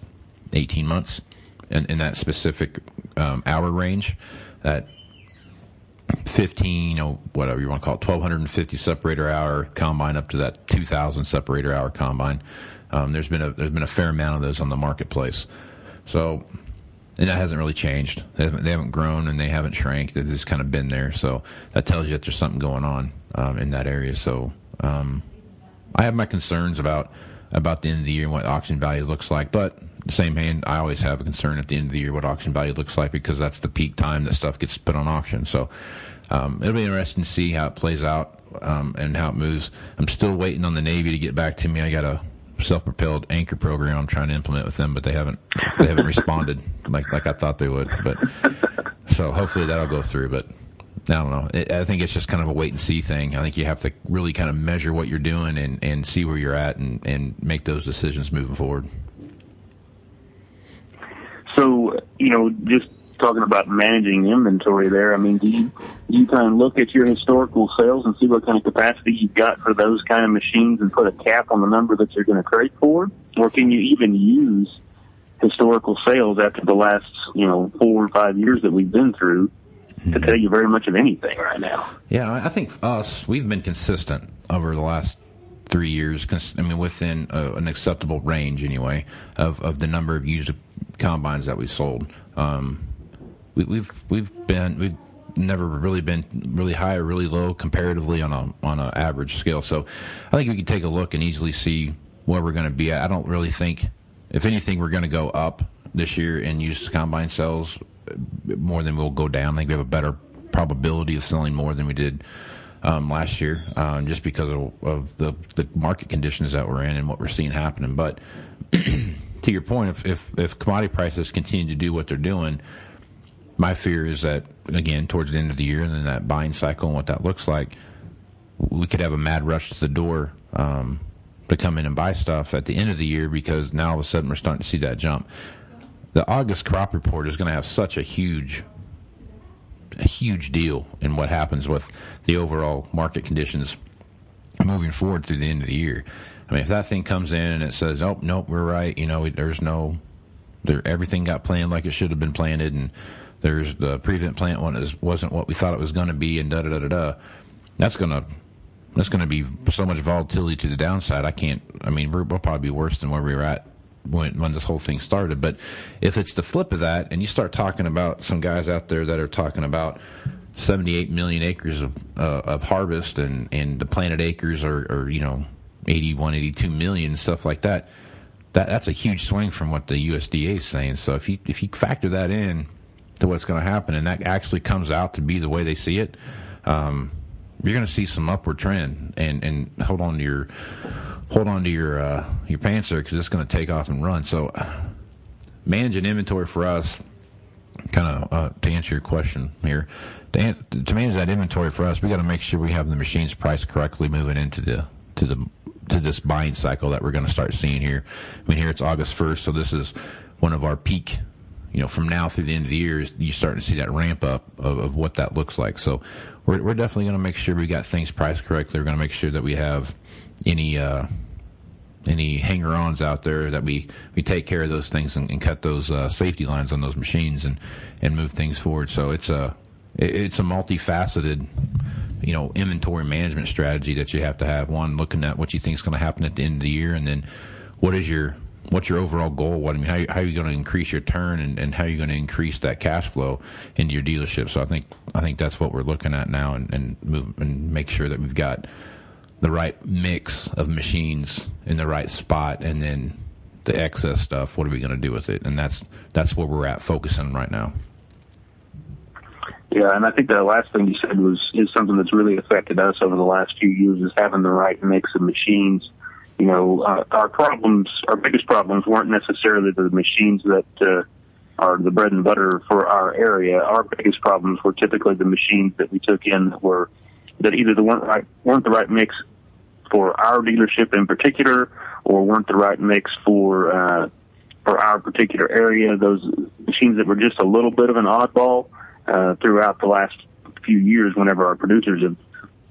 18 months, in, in that specific um, hour range, that 15 or whatever you want to call it, 1250 separator hour combine up to that 2000 separator hour combine. Um, there's been a there's been a fair amount of those on the marketplace. So and that hasn't really changed. They haven't, they haven't grown and they haven't shrank. They've just kind of been there. So that tells you that there's something going on um, in that area. So um, I have my concerns about about the end of the year and what auction value looks like. But the same hand, I always have a concern at the end of the year what auction value looks like because that's the peak time that stuff gets put on auction. So um, it'll be interesting to see how it plays out um, and how it moves. I'm still waiting on the Navy to get back to me. I got a self-propelled anchor program I'm trying to implement with them, but they haven't they haven't responded like like I thought they would. But so hopefully that'll go through. But I don't know. It, I think it's just kind of a wait and see thing. I think you have to really kind of measure what you're doing and, and see where you're at and, and make those decisions moving forward. So, you know, just talking about managing inventory there, I mean, do you, do you kind of look at your historical sales and see what kind of capacity you've got for those kind of machines and put a cap on the number that you're going to trade for? Or can you even use historical sales after the last, you know, four or five years that we've been through to tell you very much of anything right now? Yeah, I think us, we've been consistent over the last three years. I mean, within a, an acceptable range anyway of, of the number of used combines that we sold. Um, we, we've we've been we've never really been really high or really low comparatively on a on an average scale. So I think we can take a look and easily see where we're going to be at. I don't really think, if anything, we're going to go up this year and use combine sales more than we'll go down. I think we have a better probability of selling more than we did um, last year, um, just because of, of, the the market conditions that we're in and what we're seeing happening. But to your point, if, if if commodity prices continue to do what they're doing my fear is that again towards the end of the year and then that buying cycle and what that looks like, we could have a mad rush to the door um, to come in and buy stuff at the end of the year because now all of a sudden we're starting to see that jump. The August crop report is going to have such a huge, a huge deal in what happens with the overall market conditions moving forward through the end of the year. I mean, if that thing comes in and it says, "Oh, nope, we're right," you know, there's no, there, everything got planned like it should have been planted, and there's the prevent plant one is wasn't what we thought it was going to be, and da da da da da. That's gonna that's going to be so much volatility to the downside. I can't. I mean, we'll probably be worse than where we were at when when this whole thing started. But if it's the flip of that, and you start talking about some guys out there that are talking about 78 million acres of uh, of harvest, and and the planted acres are, are you know 81, 82 million, stuff like that. That that's a huge swing from what the USDA is saying. So if you if you factor that in, to what's going to happen, and that actually comes out to be the way they see it, um, you're going to see some upward trend. And and hold on to your hold on to your uh, your pants there because it's going to take off and run. So managing inventory for us, kind of uh, to answer your question here, to, to manage that inventory for us, we got to make sure we have the machines priced correctly moving into the to the to this buying cycle that we're going to start seeing here. I mean, here it's August 1st, so this is one of our peak you know, from now through the end of the year, you start to see that ramp up of, of what that looks like. So we're, we're definitely going to make sure we got things priced correctly. We're going to make sure that we have any, uh, any hanger-ons out there that we, we take care of those things and, and cut those uh, safety lines on those machines and, and move things forward. So it's a it's a multifaceted you know inventory management strategy that you have to have. One, looking at what you think is going to happen at the end of the year, and then what is your what's your overall goal? What I mean, how, how are you going to increase your turn and, and how are you going to increase that cash flow into your dealership? So I think I think that's what we're looking at now, and, and move and make sure that we've got the right mix of machines in the right spot, and then the excess stuff. What are we going to do with it? And that's that's where we're at focusing right now. Yeah, and I think the last thing you said was is something that's really affected us over the last few years is having the right mix of machines you know, uh, our problems, our biggest problems weren't necessarily the machines that uh, are the bread and butter for our area. Our biggest problems were typically the machines that we took in that were that either the weren't right weren't the right mix for our dealership in particular, or weren't the right mix for uh, for our particular area. Those machines that were just a little bit of an oddball uh, throughout the last few years. Whenever our producers have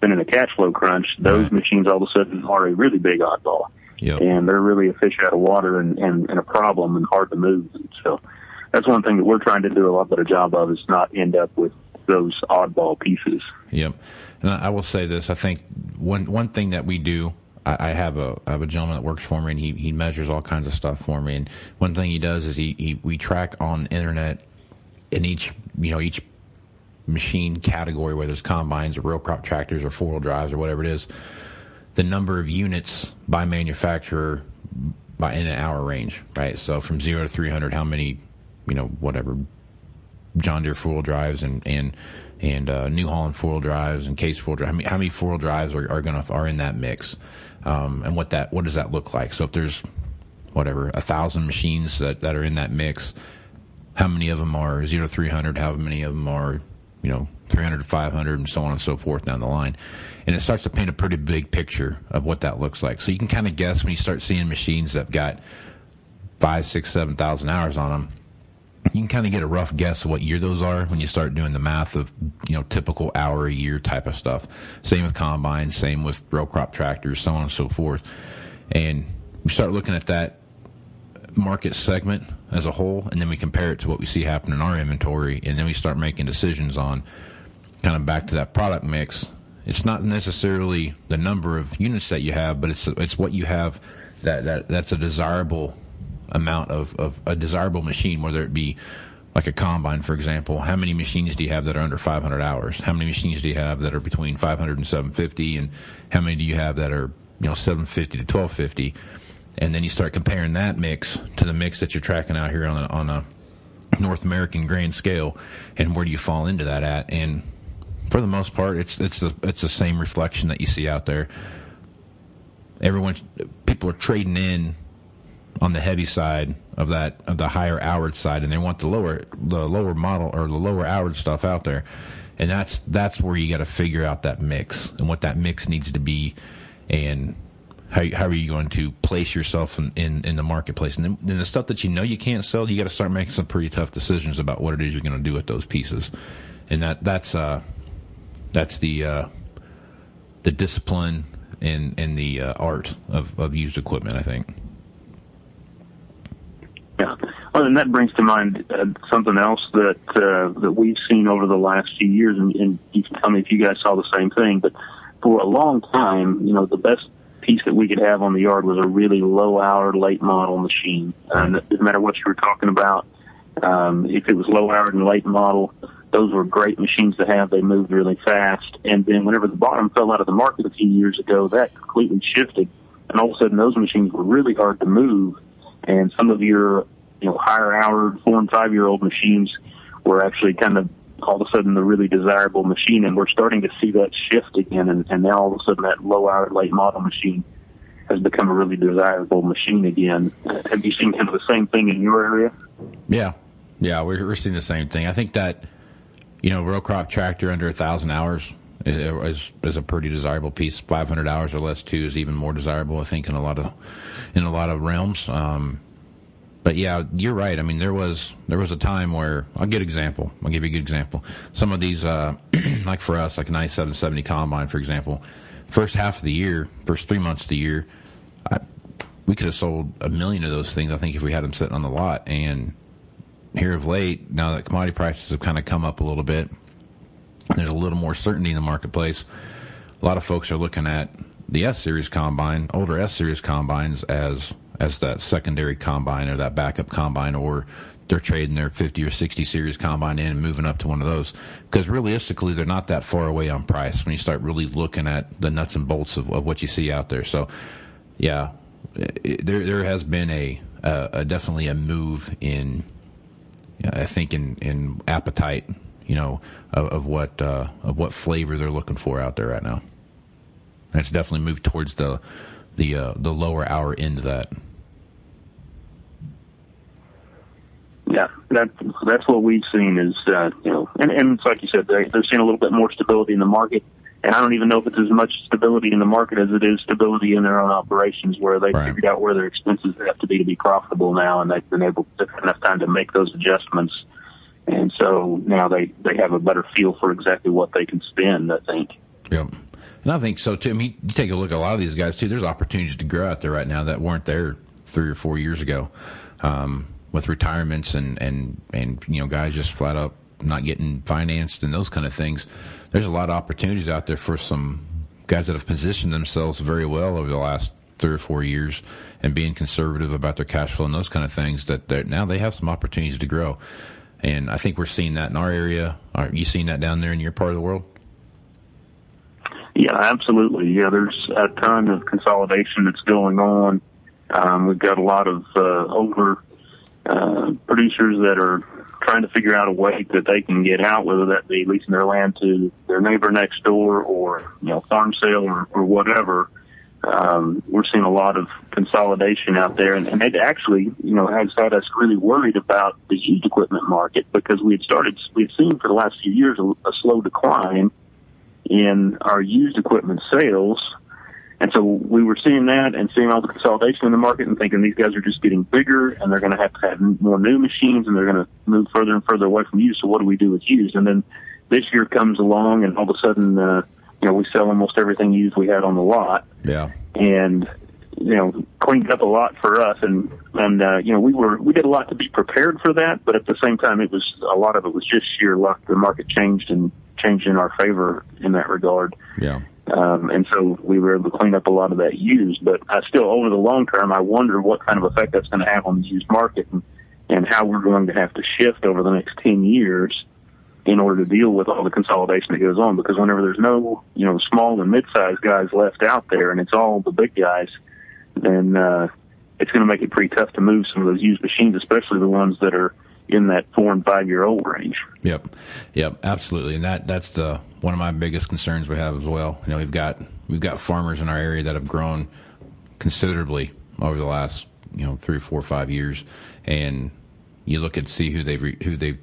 been in a cash flow crunch, those right. machines all of a sudden are a really big oddball. Yep. And they're really a fish out of water and, and, and a problem and hard to move. So that's one thing that we're trying to do a lot better job of is not end up with those oddball pieces. Yep. And I will say this: I think one one thing that we do. I, have a I have a gentleman that works for me, and he, he measures all kinds of stuff for me. And one thing he does is he, he we track on internet in each you know each machine category, whether it's combines or row crop tractors or four wheel drives or whatever it is, the number of units by manufacturer by in an hour range, right? So from zero to three hundred, how many, you know, whatever John Deere four wheel drives and and and uh, New Holland four wheel drives and Case four wheel drives. How many, how many four wheel drives are, are going to are in that mix, um, and what that what does that look like? So if there's whatever a thousand machines that, that are in that mix, how many of them are zero to three hundred? How many of them are you know 300 to 500 and so on and so forth down the line and it starts to paint a pretty big picture of what that looks like so you can kind of guess when you start seeing machines that have got five, six, five six seven thousand hours on them you can kind of get a rough guess of what year those are when you start doing the math of you know typical hour a year type of stuff. Same with combines, same with row crop tractors, so on and so forth. And you start looking at that market segment as a whole, and then we compare it to what we see happen in our inventory, and then we start making decisions on kind of back to that product mix. It's not necessarily the number of units that you have, but it's it's what you have that, that that's a desirable amount of, of a desirable machine, whether it be like a combine, for example. How many machines do you have that are under 500 hours? How many machines do you have that are between 500 and 750? And how many do you have that are, you know, 750 to 1250? And then you start comparing that mix to the mix that you're tracking out here on a, on a North American grand scale. And where do you fall into that at? And for the most part, it's, it's the, it's the same reflection that you see out there. Everyone, people are trading in on the heavy side of that of the higher hourage side, and they want the lower the lower model or the lower hourage stuff out there, and that's that's where you got to figure out that mix and what that mix needs to be, and how how are you going to place yourself in in, in the marketplace, and then, then, the stuff that you know you can't sell, you got to start making some pretty tough decisions about what it is you're going to do with those pieces, and that that's uh that's the uh, the discipline and and the uh, art of of used equipment, I think. Yeah. Well, and that brings to mind uh, something else that uh, that we've seen over the last few years, and, and you can tell me if you guys saw the same thing. But for a long time, you know, the best piece that we could have on the yard was a really low hour, late model machine. It doesn't matter what you were talking about. Um, if it was low hour and late model, those were great machines to have. They moved really fast. And then whenever the bottom fell out of the market a few years ago, that completely shifted. And all of a sudden, those machines were really hard to move and some of your you know higher hour four and five year old machines were actually kind of all of a sudden the really desirable machine, and we're starting to see that shift again. And, and now all of a sudden that low hour late model machine has become a really desirable machine again. Have you seen kind of the same thing in your area? Yeah, yeah, we're, we're seeing the same thing. I think that you know row crop tractor under a thousand hours is is a pretty desirable piece. Five hundred hours or less too is even more desirable. I think in a lot of in a lot of realms. Um, but yeah, you're right. I mean, there was there was a time where I'll give example. I'll give you a good example. Some of these, uh, like for us, like a 9770 combine, for example, first half of the year, first three months of the year, I, we could have sold a million of those things. I think if we had them sitting on the lot. And here of late, now that commodity prices have kind of come up a little bit, there's a little more certainty in the marketplace. A lot of folks are looking at the S series combine, older S series combines as as that secondary combine or that backup combine, or they're trading their 50 or 60 series combine in and moving up to one of those. Because realistically, they're not that far away on price when you start really looking at the nuts and bolts of, of what you see out there. So, yeah, it, there there has been a, a, a definitely a move in, I think in in appetite you know, of, of what uh, of what flavor they're looking for out there right now. And it's definitely moved towards the the uh, the lower hour end of that. Yeah, that that's what we've seen is uh, you know, and, and it's like you said, they, they're seeing a little bit more stability in the market. And I don't even know if it's as much stability in the market as it is stability in their own operations, where they've right. figured out where their expenses have to be to be profitable now, and they've been able to have enough time to make those adjustments and so now they they have a better feel for exactly what they can spend. I think. Yep. And I think so too. I mean, you take a look at a lot of these guys too. There's opportunities to grow out there right now that weren't there three or four years ago, um, with retirements and and and you know guys just flat out not getting financed and those kind of things. There's a lot of opportunities out there for some guys that have positioned themselves very well over the last three or four years and being conservative about their cash flow and those kind of things. That now they have some opportunities to grow. And I think we're seeing that in our area. Are you seeing that down there in your part of the world? Yeah, absolutely. Yeah, there's a ton of consolidation that's going on. Um, we've got a lot of uh, older uh, producers that are trying to figure out a way that they can get out, whether that be leasing their land to their neighbor next door or you know farm sale or, or whatever. Um, we're seeing a lot of consolidation out there, and, and it actually, you know, has had us really worried about the used equipment market because we had started, we had seen for the last few years a, a slow decline in our used equipment sales. And so we were seeing that and seeing all the consolidation in the market and thinking these guys are just getting bigger and they're going to have to have more new machines and they're going to move further and further away from used. So what do we do with used? And then this year comes along and all of a sudden, uh, you know, we sell almost everything used we had on the lot. Yeah. And, you know, cleaned up a lot for us. And, and, uh, you know, we were, we did a lot to be prepared for that. But at the same time, it was, a lot of it was just sheer luck. The market changed and changed in our favor in that regard. Yeah. Um, and so we were able to clean up a lot of that used. But I still, over the long term, I wonder what kind of effect that's going to have on the used market and, and how we're going to have to shift over the next 10 years in order to deal with all the consolidation that goes on. Because whenever there's no, you know, small and mid-sized guys left out there, and it's all the big guys, then uh, it's going to make it pretty tough to move some of those used machines, especially the ones that are in that four and five year old range. Yep, yep, absolutely, and that that's the one of my biggest concerns we have as well. You know, we've got we've got farmers in our area that have grown considerably over the last you know three, four, five years, and you look and see who they've re, who they've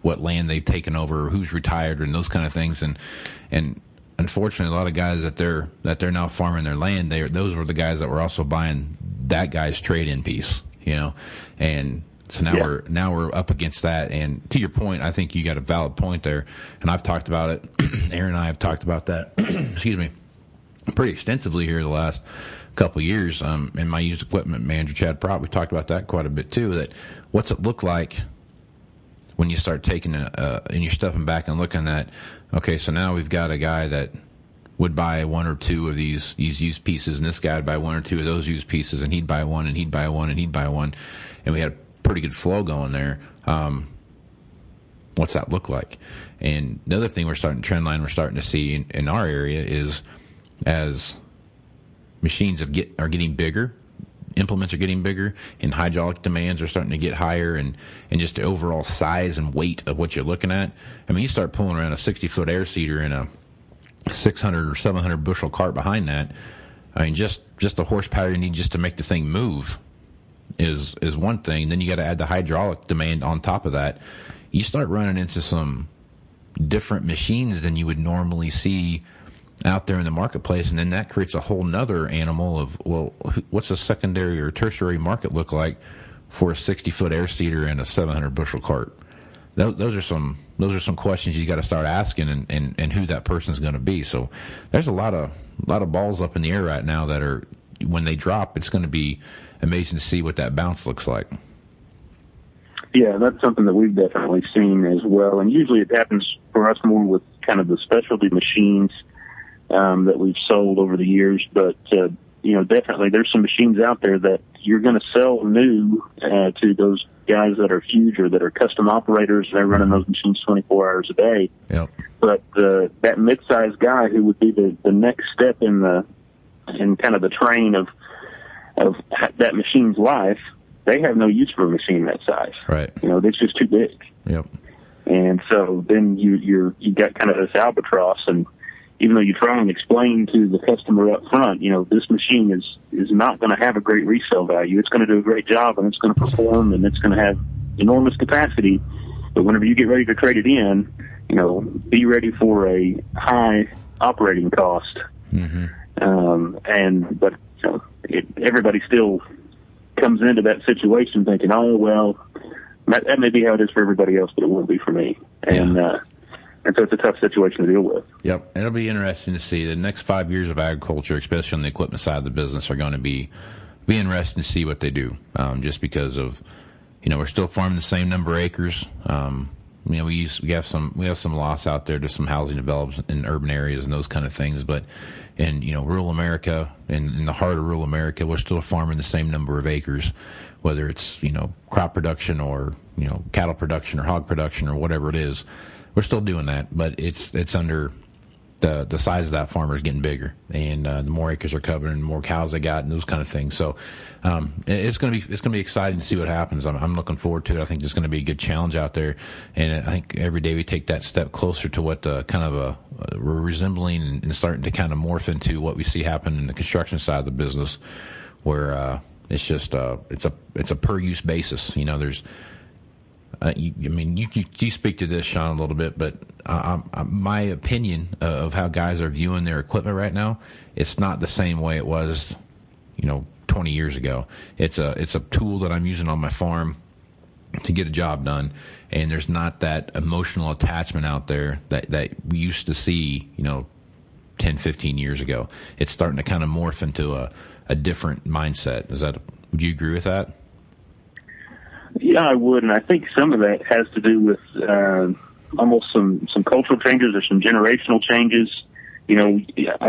what land they've taken over, who's retired, and those kind of things, and and unfortunately, a lot of guys that they're that they're now farming their land, they those were the guys that were also buying that guy's trade in piece, you know, and so now yeah. we're now we're up against that. And to your point, I think you got a valid point there. And I've talked about it. Aaron and I have talked about that. excuse me, pretty extensively here the last couple years. Um, and my used equipment manager Chad Prop, we talked about that quite a bit too. That what's it look like when you start taking a, uh, and you're stepping back and looking at, okay, so now we've got a guy that would buy one or two of these these used pieces, and this guy would buy one or two of those used pieces, and he'd buy one, and he'd buy one, and he'd buy one, and we had pretty good flow going there. Um, what's that look like? And the other thing we're starting trend line we're starting to see in, in our area is as machines have get are getting bigger, implements are getting bigger, and hydraulic demands are starting to get higher, and and just the overall size and weight of what you're looking at. I mean, you start pulling around a 60 foot air seeder and a 600 or 700 bushel cart behind that. I mean, just just the horsepower you need just to make the thing move is is one thing. Then you got to add the hydraulic demand on top of that. You start running into some different machines than you would normally see out there in the marketplace, and then that creates a whole nother animal of well, what's a secondary or tertiary market look like for a sixty foot air seeder and a seven hundred bushel cart? Those, those, are some those are some questions you got to start asking, and, and, and who that person is going to be. So there's a lot of a lot of balls up in the air right now that are when they drop, it's going to be amazing to see what that bounce looks like. Yeah, that's something that we've definitely seen as well. And usually it happens for us more with kind of the specialty machines um, that we've sold over the years. But, uh, you know, definitely there's some machines out there that you're going to sell new uh, to those guys that are huge or that are custom operators. They're running those machines 24 hours a day. Yep. But uh, that mid-sized guy who would be the, the next step in the in kind of the train of of that machine's life, they have no use for a machine that size. Right. You know, it's just too big. Yep. And so then you you're you got kind of this albatross, and even though you try and explain to the customer up front, you know, this machine is is not going to have a great resale value. It's going to do a great job, and it's going to perform, and it's going to have enormous capacity. But whenever you get ready to trade it in, you know, be ready for a high operating cost. Mm-hmm. Um, and but you know, it, everybody still comes into that situation thinking, oh well, that, that may be how it is for everybody else, but it won't be for me. And yeah. uh, and so it's a tough situation to deal with. Yep, it'll be interesting to see the next five years of agriculture, especially on the equipment side of the business, are going to be be interesting to see what they do. Um, just because of you know we're still farming the same number of acres. Um, you know, we use we have some we have some loss out there to some housing developments in urban areas and those kind of things. But in you know rural America, in, in the heart of rural America, we're still farming the same number of acres, whether it's you know crop production or you know cattle production or hog production or whatever it is. We're still doing that, but it's it's under the the size of that farmer is getting bigger, and uh, the more acres are covered, and the more cows they got, and those kind of things. So um, it's going to be it's to be exciting to see what happens. I'm, I'm looking forward to it. I think there's going to be a good challenge out there, and I think every day we take that step closer to what uh, kind of a, a we're resembling and, and, starting to kind of morph into what we see happen in the construction side of the business, where uh, it's just uh, it's a it's a per use basis. You know, there's uh, you, I mean, you, you, you speak to this, Shawn, a little bit, but uh, my opinion of how guys are viewing their equipment right now, it's not the same way it was, you know, 20 years ago. It's a it's a tool that I'm using on my farm to get a job done, and there's not that emotional attachment out there that that we used to see, you know, 10, 15 years ago. It's starting to kind of morph into a a different mindset. Is that would you agree with that? Yeah, I would, and I think some of that has to do with uh, almost some some cultural changes or some generational changes. You know,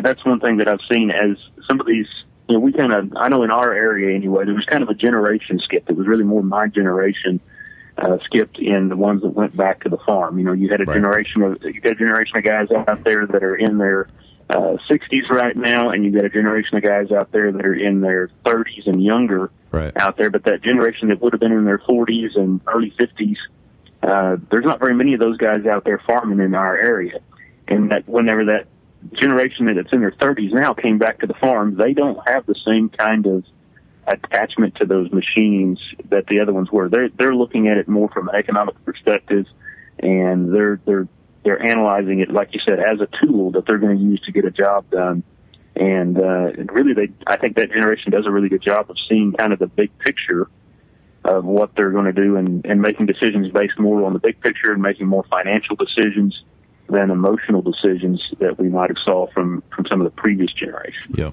that's one thing that I've seen as some of these. You know, we kind of, I know in our area anyway, there was kind of a generation skip. It was really more my generation uh, skipped in the ones that went back to the farm. You know, you had a right. generation of you got a generation of guys out there that are in their uh, 60s right now, and you've got a generation of guys out there that are in their 30s and younger right. out there. But that generation that would have been in their 40s and early 50s, uh, there's not very many of those guys out there farming in our area. And that whenever that generation that's in their 30s now came back to the farm, they don't have the same kind of attachment to those machines that the other ones were. They're they're looking at it more from an economic perspective, and they're they're they're analyzing it, like you said, as a tool that they're going to use to get a job done. And, uh, and really, they, I think that generation does a really good job of seeing kind of the big picture of what they're going to do and, and making decisions based more on the big picture and making more financial decisions than emotional decisions that we might have saw from, from some of the previous generations. Yeah.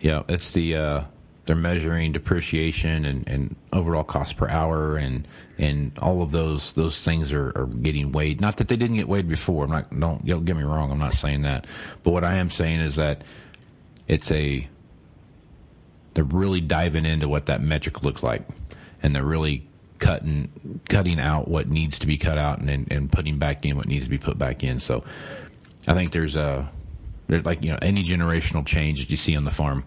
Yeah. It's the, uh, they're measuring depreciation and, and overall cost per hour and and all of those those things are, are getting weighed. Not that they didn't get weighed before. I'm not don't don't get me wrong. I'm not saying that. But what I am saying is that it's a they're really diving into what that metric looks like, and they're really cutting cutting out what needs to be cut out and and, and putting back in what needs to be put back in. So I think there's a there's like you know any generational change that you see on the farm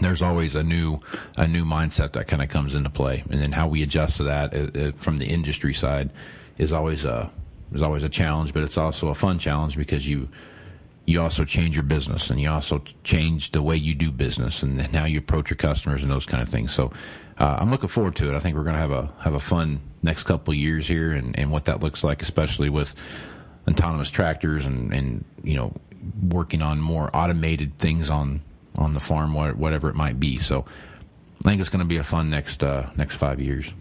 there's always a new a new mindset that kind of comes into play, and then how we adjust to that uh, uh, from the industry side is always a is always a challenge, but it's also a fun challenge because you you also change your business and you also change the way you do business and how you approach your customers and those kind of things. So uh, I'm looking forward to it. I think we're going to have a have a fun next couple years here and, and what that looks like, especially with autonomous tractors and and you know working on more automated things on on the farm, whatever it might be. So I think it's going to be a fun next uh, next five years.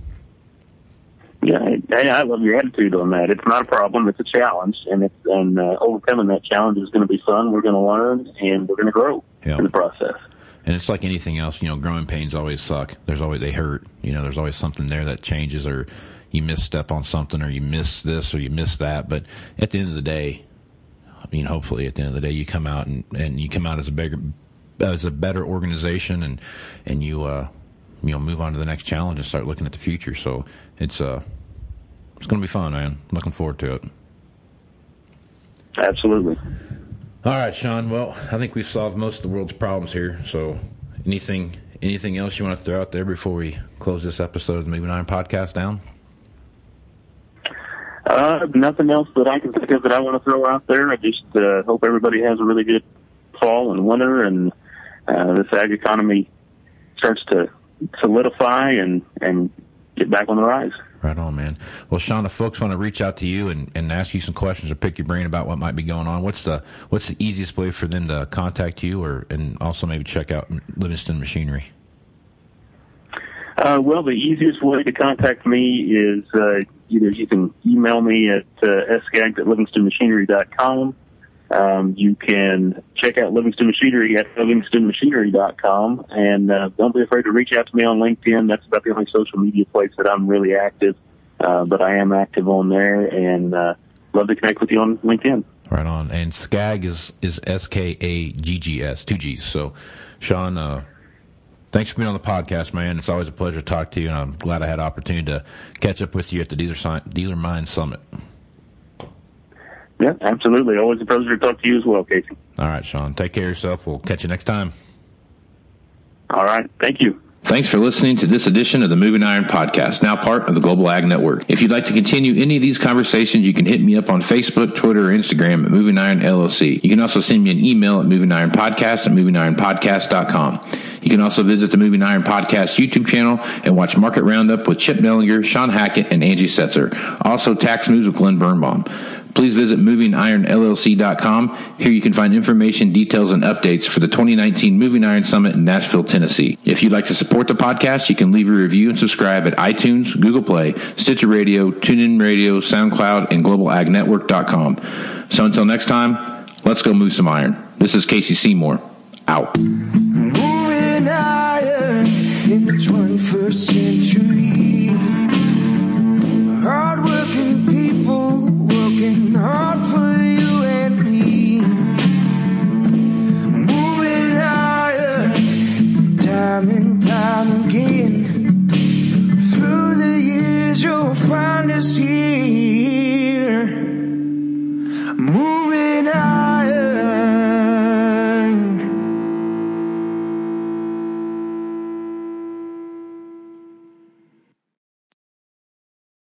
Yeah, I, I love your attitude on that. It's not a problem; it's a challenge, and it's and uh, overcoming that challenge is going to be fun. We're going to learn, and we're going to grow yeah. in the process. And it's like anything else, you know, growing pains always suck. There's always they hurt. You know, there's always something there that changes, or you misstep on something, or you miss this, or you miss that. But at the end of the day, I mean, hopefully, at the end of the day, you come out and, and you come out as a bigger, as a better organization and and you uh, you know move on to the next challenge and start looking at the future. So it's uh it's going to be fun, man. Looking forward to it. Absolutely. All right, Shawn. Well, I think we've solved most of the world's problems here. So anything anything else you want to throw out there before we close this episode of the Moving Iron Podcast down? Uh, nothing else that I can think of that I want to throw out there. I just uh, hope everybody has a really good fall and winter and uh, this ag economy starts to solidify and and get back on the rise. Right on, man. Well, Shawn, if folks want to reach out to you and, and ask you some questions or pick your brain about what might be going on, what's the what's the easiest way for them to contact you, or and also maybe check out Livingston Machinery? Uh, well, the easiest way to contact me is uh, either you can email me at uh, sgag at livingstonmachinery.com um, you can check out Livingston Machinery at livingstonmachinery.com and uh, don't be afraid to reach out to me on LinkedIn. That's about the only social media place that I'm really active, uh, but I am active on there and uh, love to connect with you on LinkedIn. Right on. And Skaggs is is S K A G G S, two G's. So, Shawn, uh, thanks for being on the podcast, man. It's always a pleasure to talk to you, and I'm glad I had opportunity to catch up with you at the Dealer, Dealer Mind Summit. Yeah, absolutely. Always a pleasure to talk to you as well, Casey. All right, Shawn. Take care of yourself. We'll catch you next time. All right. Thank you. Thanks for listening to this edition of the Moving Iron Podcast, now part of the Global Ag Network. If you'd like to continue any of these conversations, you can hit me up on Facebook, Twitter, or Instagram at Moving Iron LLC. You can also send me an email at Moving Iron Podcast at movingironpodcast.com. You can also visit the Moving Iron Podcast YouTube channel and watch Market Roundup with Chip Nellinger, Sean Hackett, and Angie Setzer. Also, Tax News with Glenn Birnbaum please visit movingironllc.com. Here you can find information, details, and updates for the 2019 Moving Iron Summit in Nashville, Tennessee. If you'd like to support the podcast, you can leave a review and subscribe at iTunes, Google Play, Stitcher Radio, TuneIn Radio, SoundCloud, and globalagnetwork.com. So until next time, let's go move some iron. This is Casey Seymour. Out. Moving iron in the 21st century. time and time again. Through the years you'll find us here. Move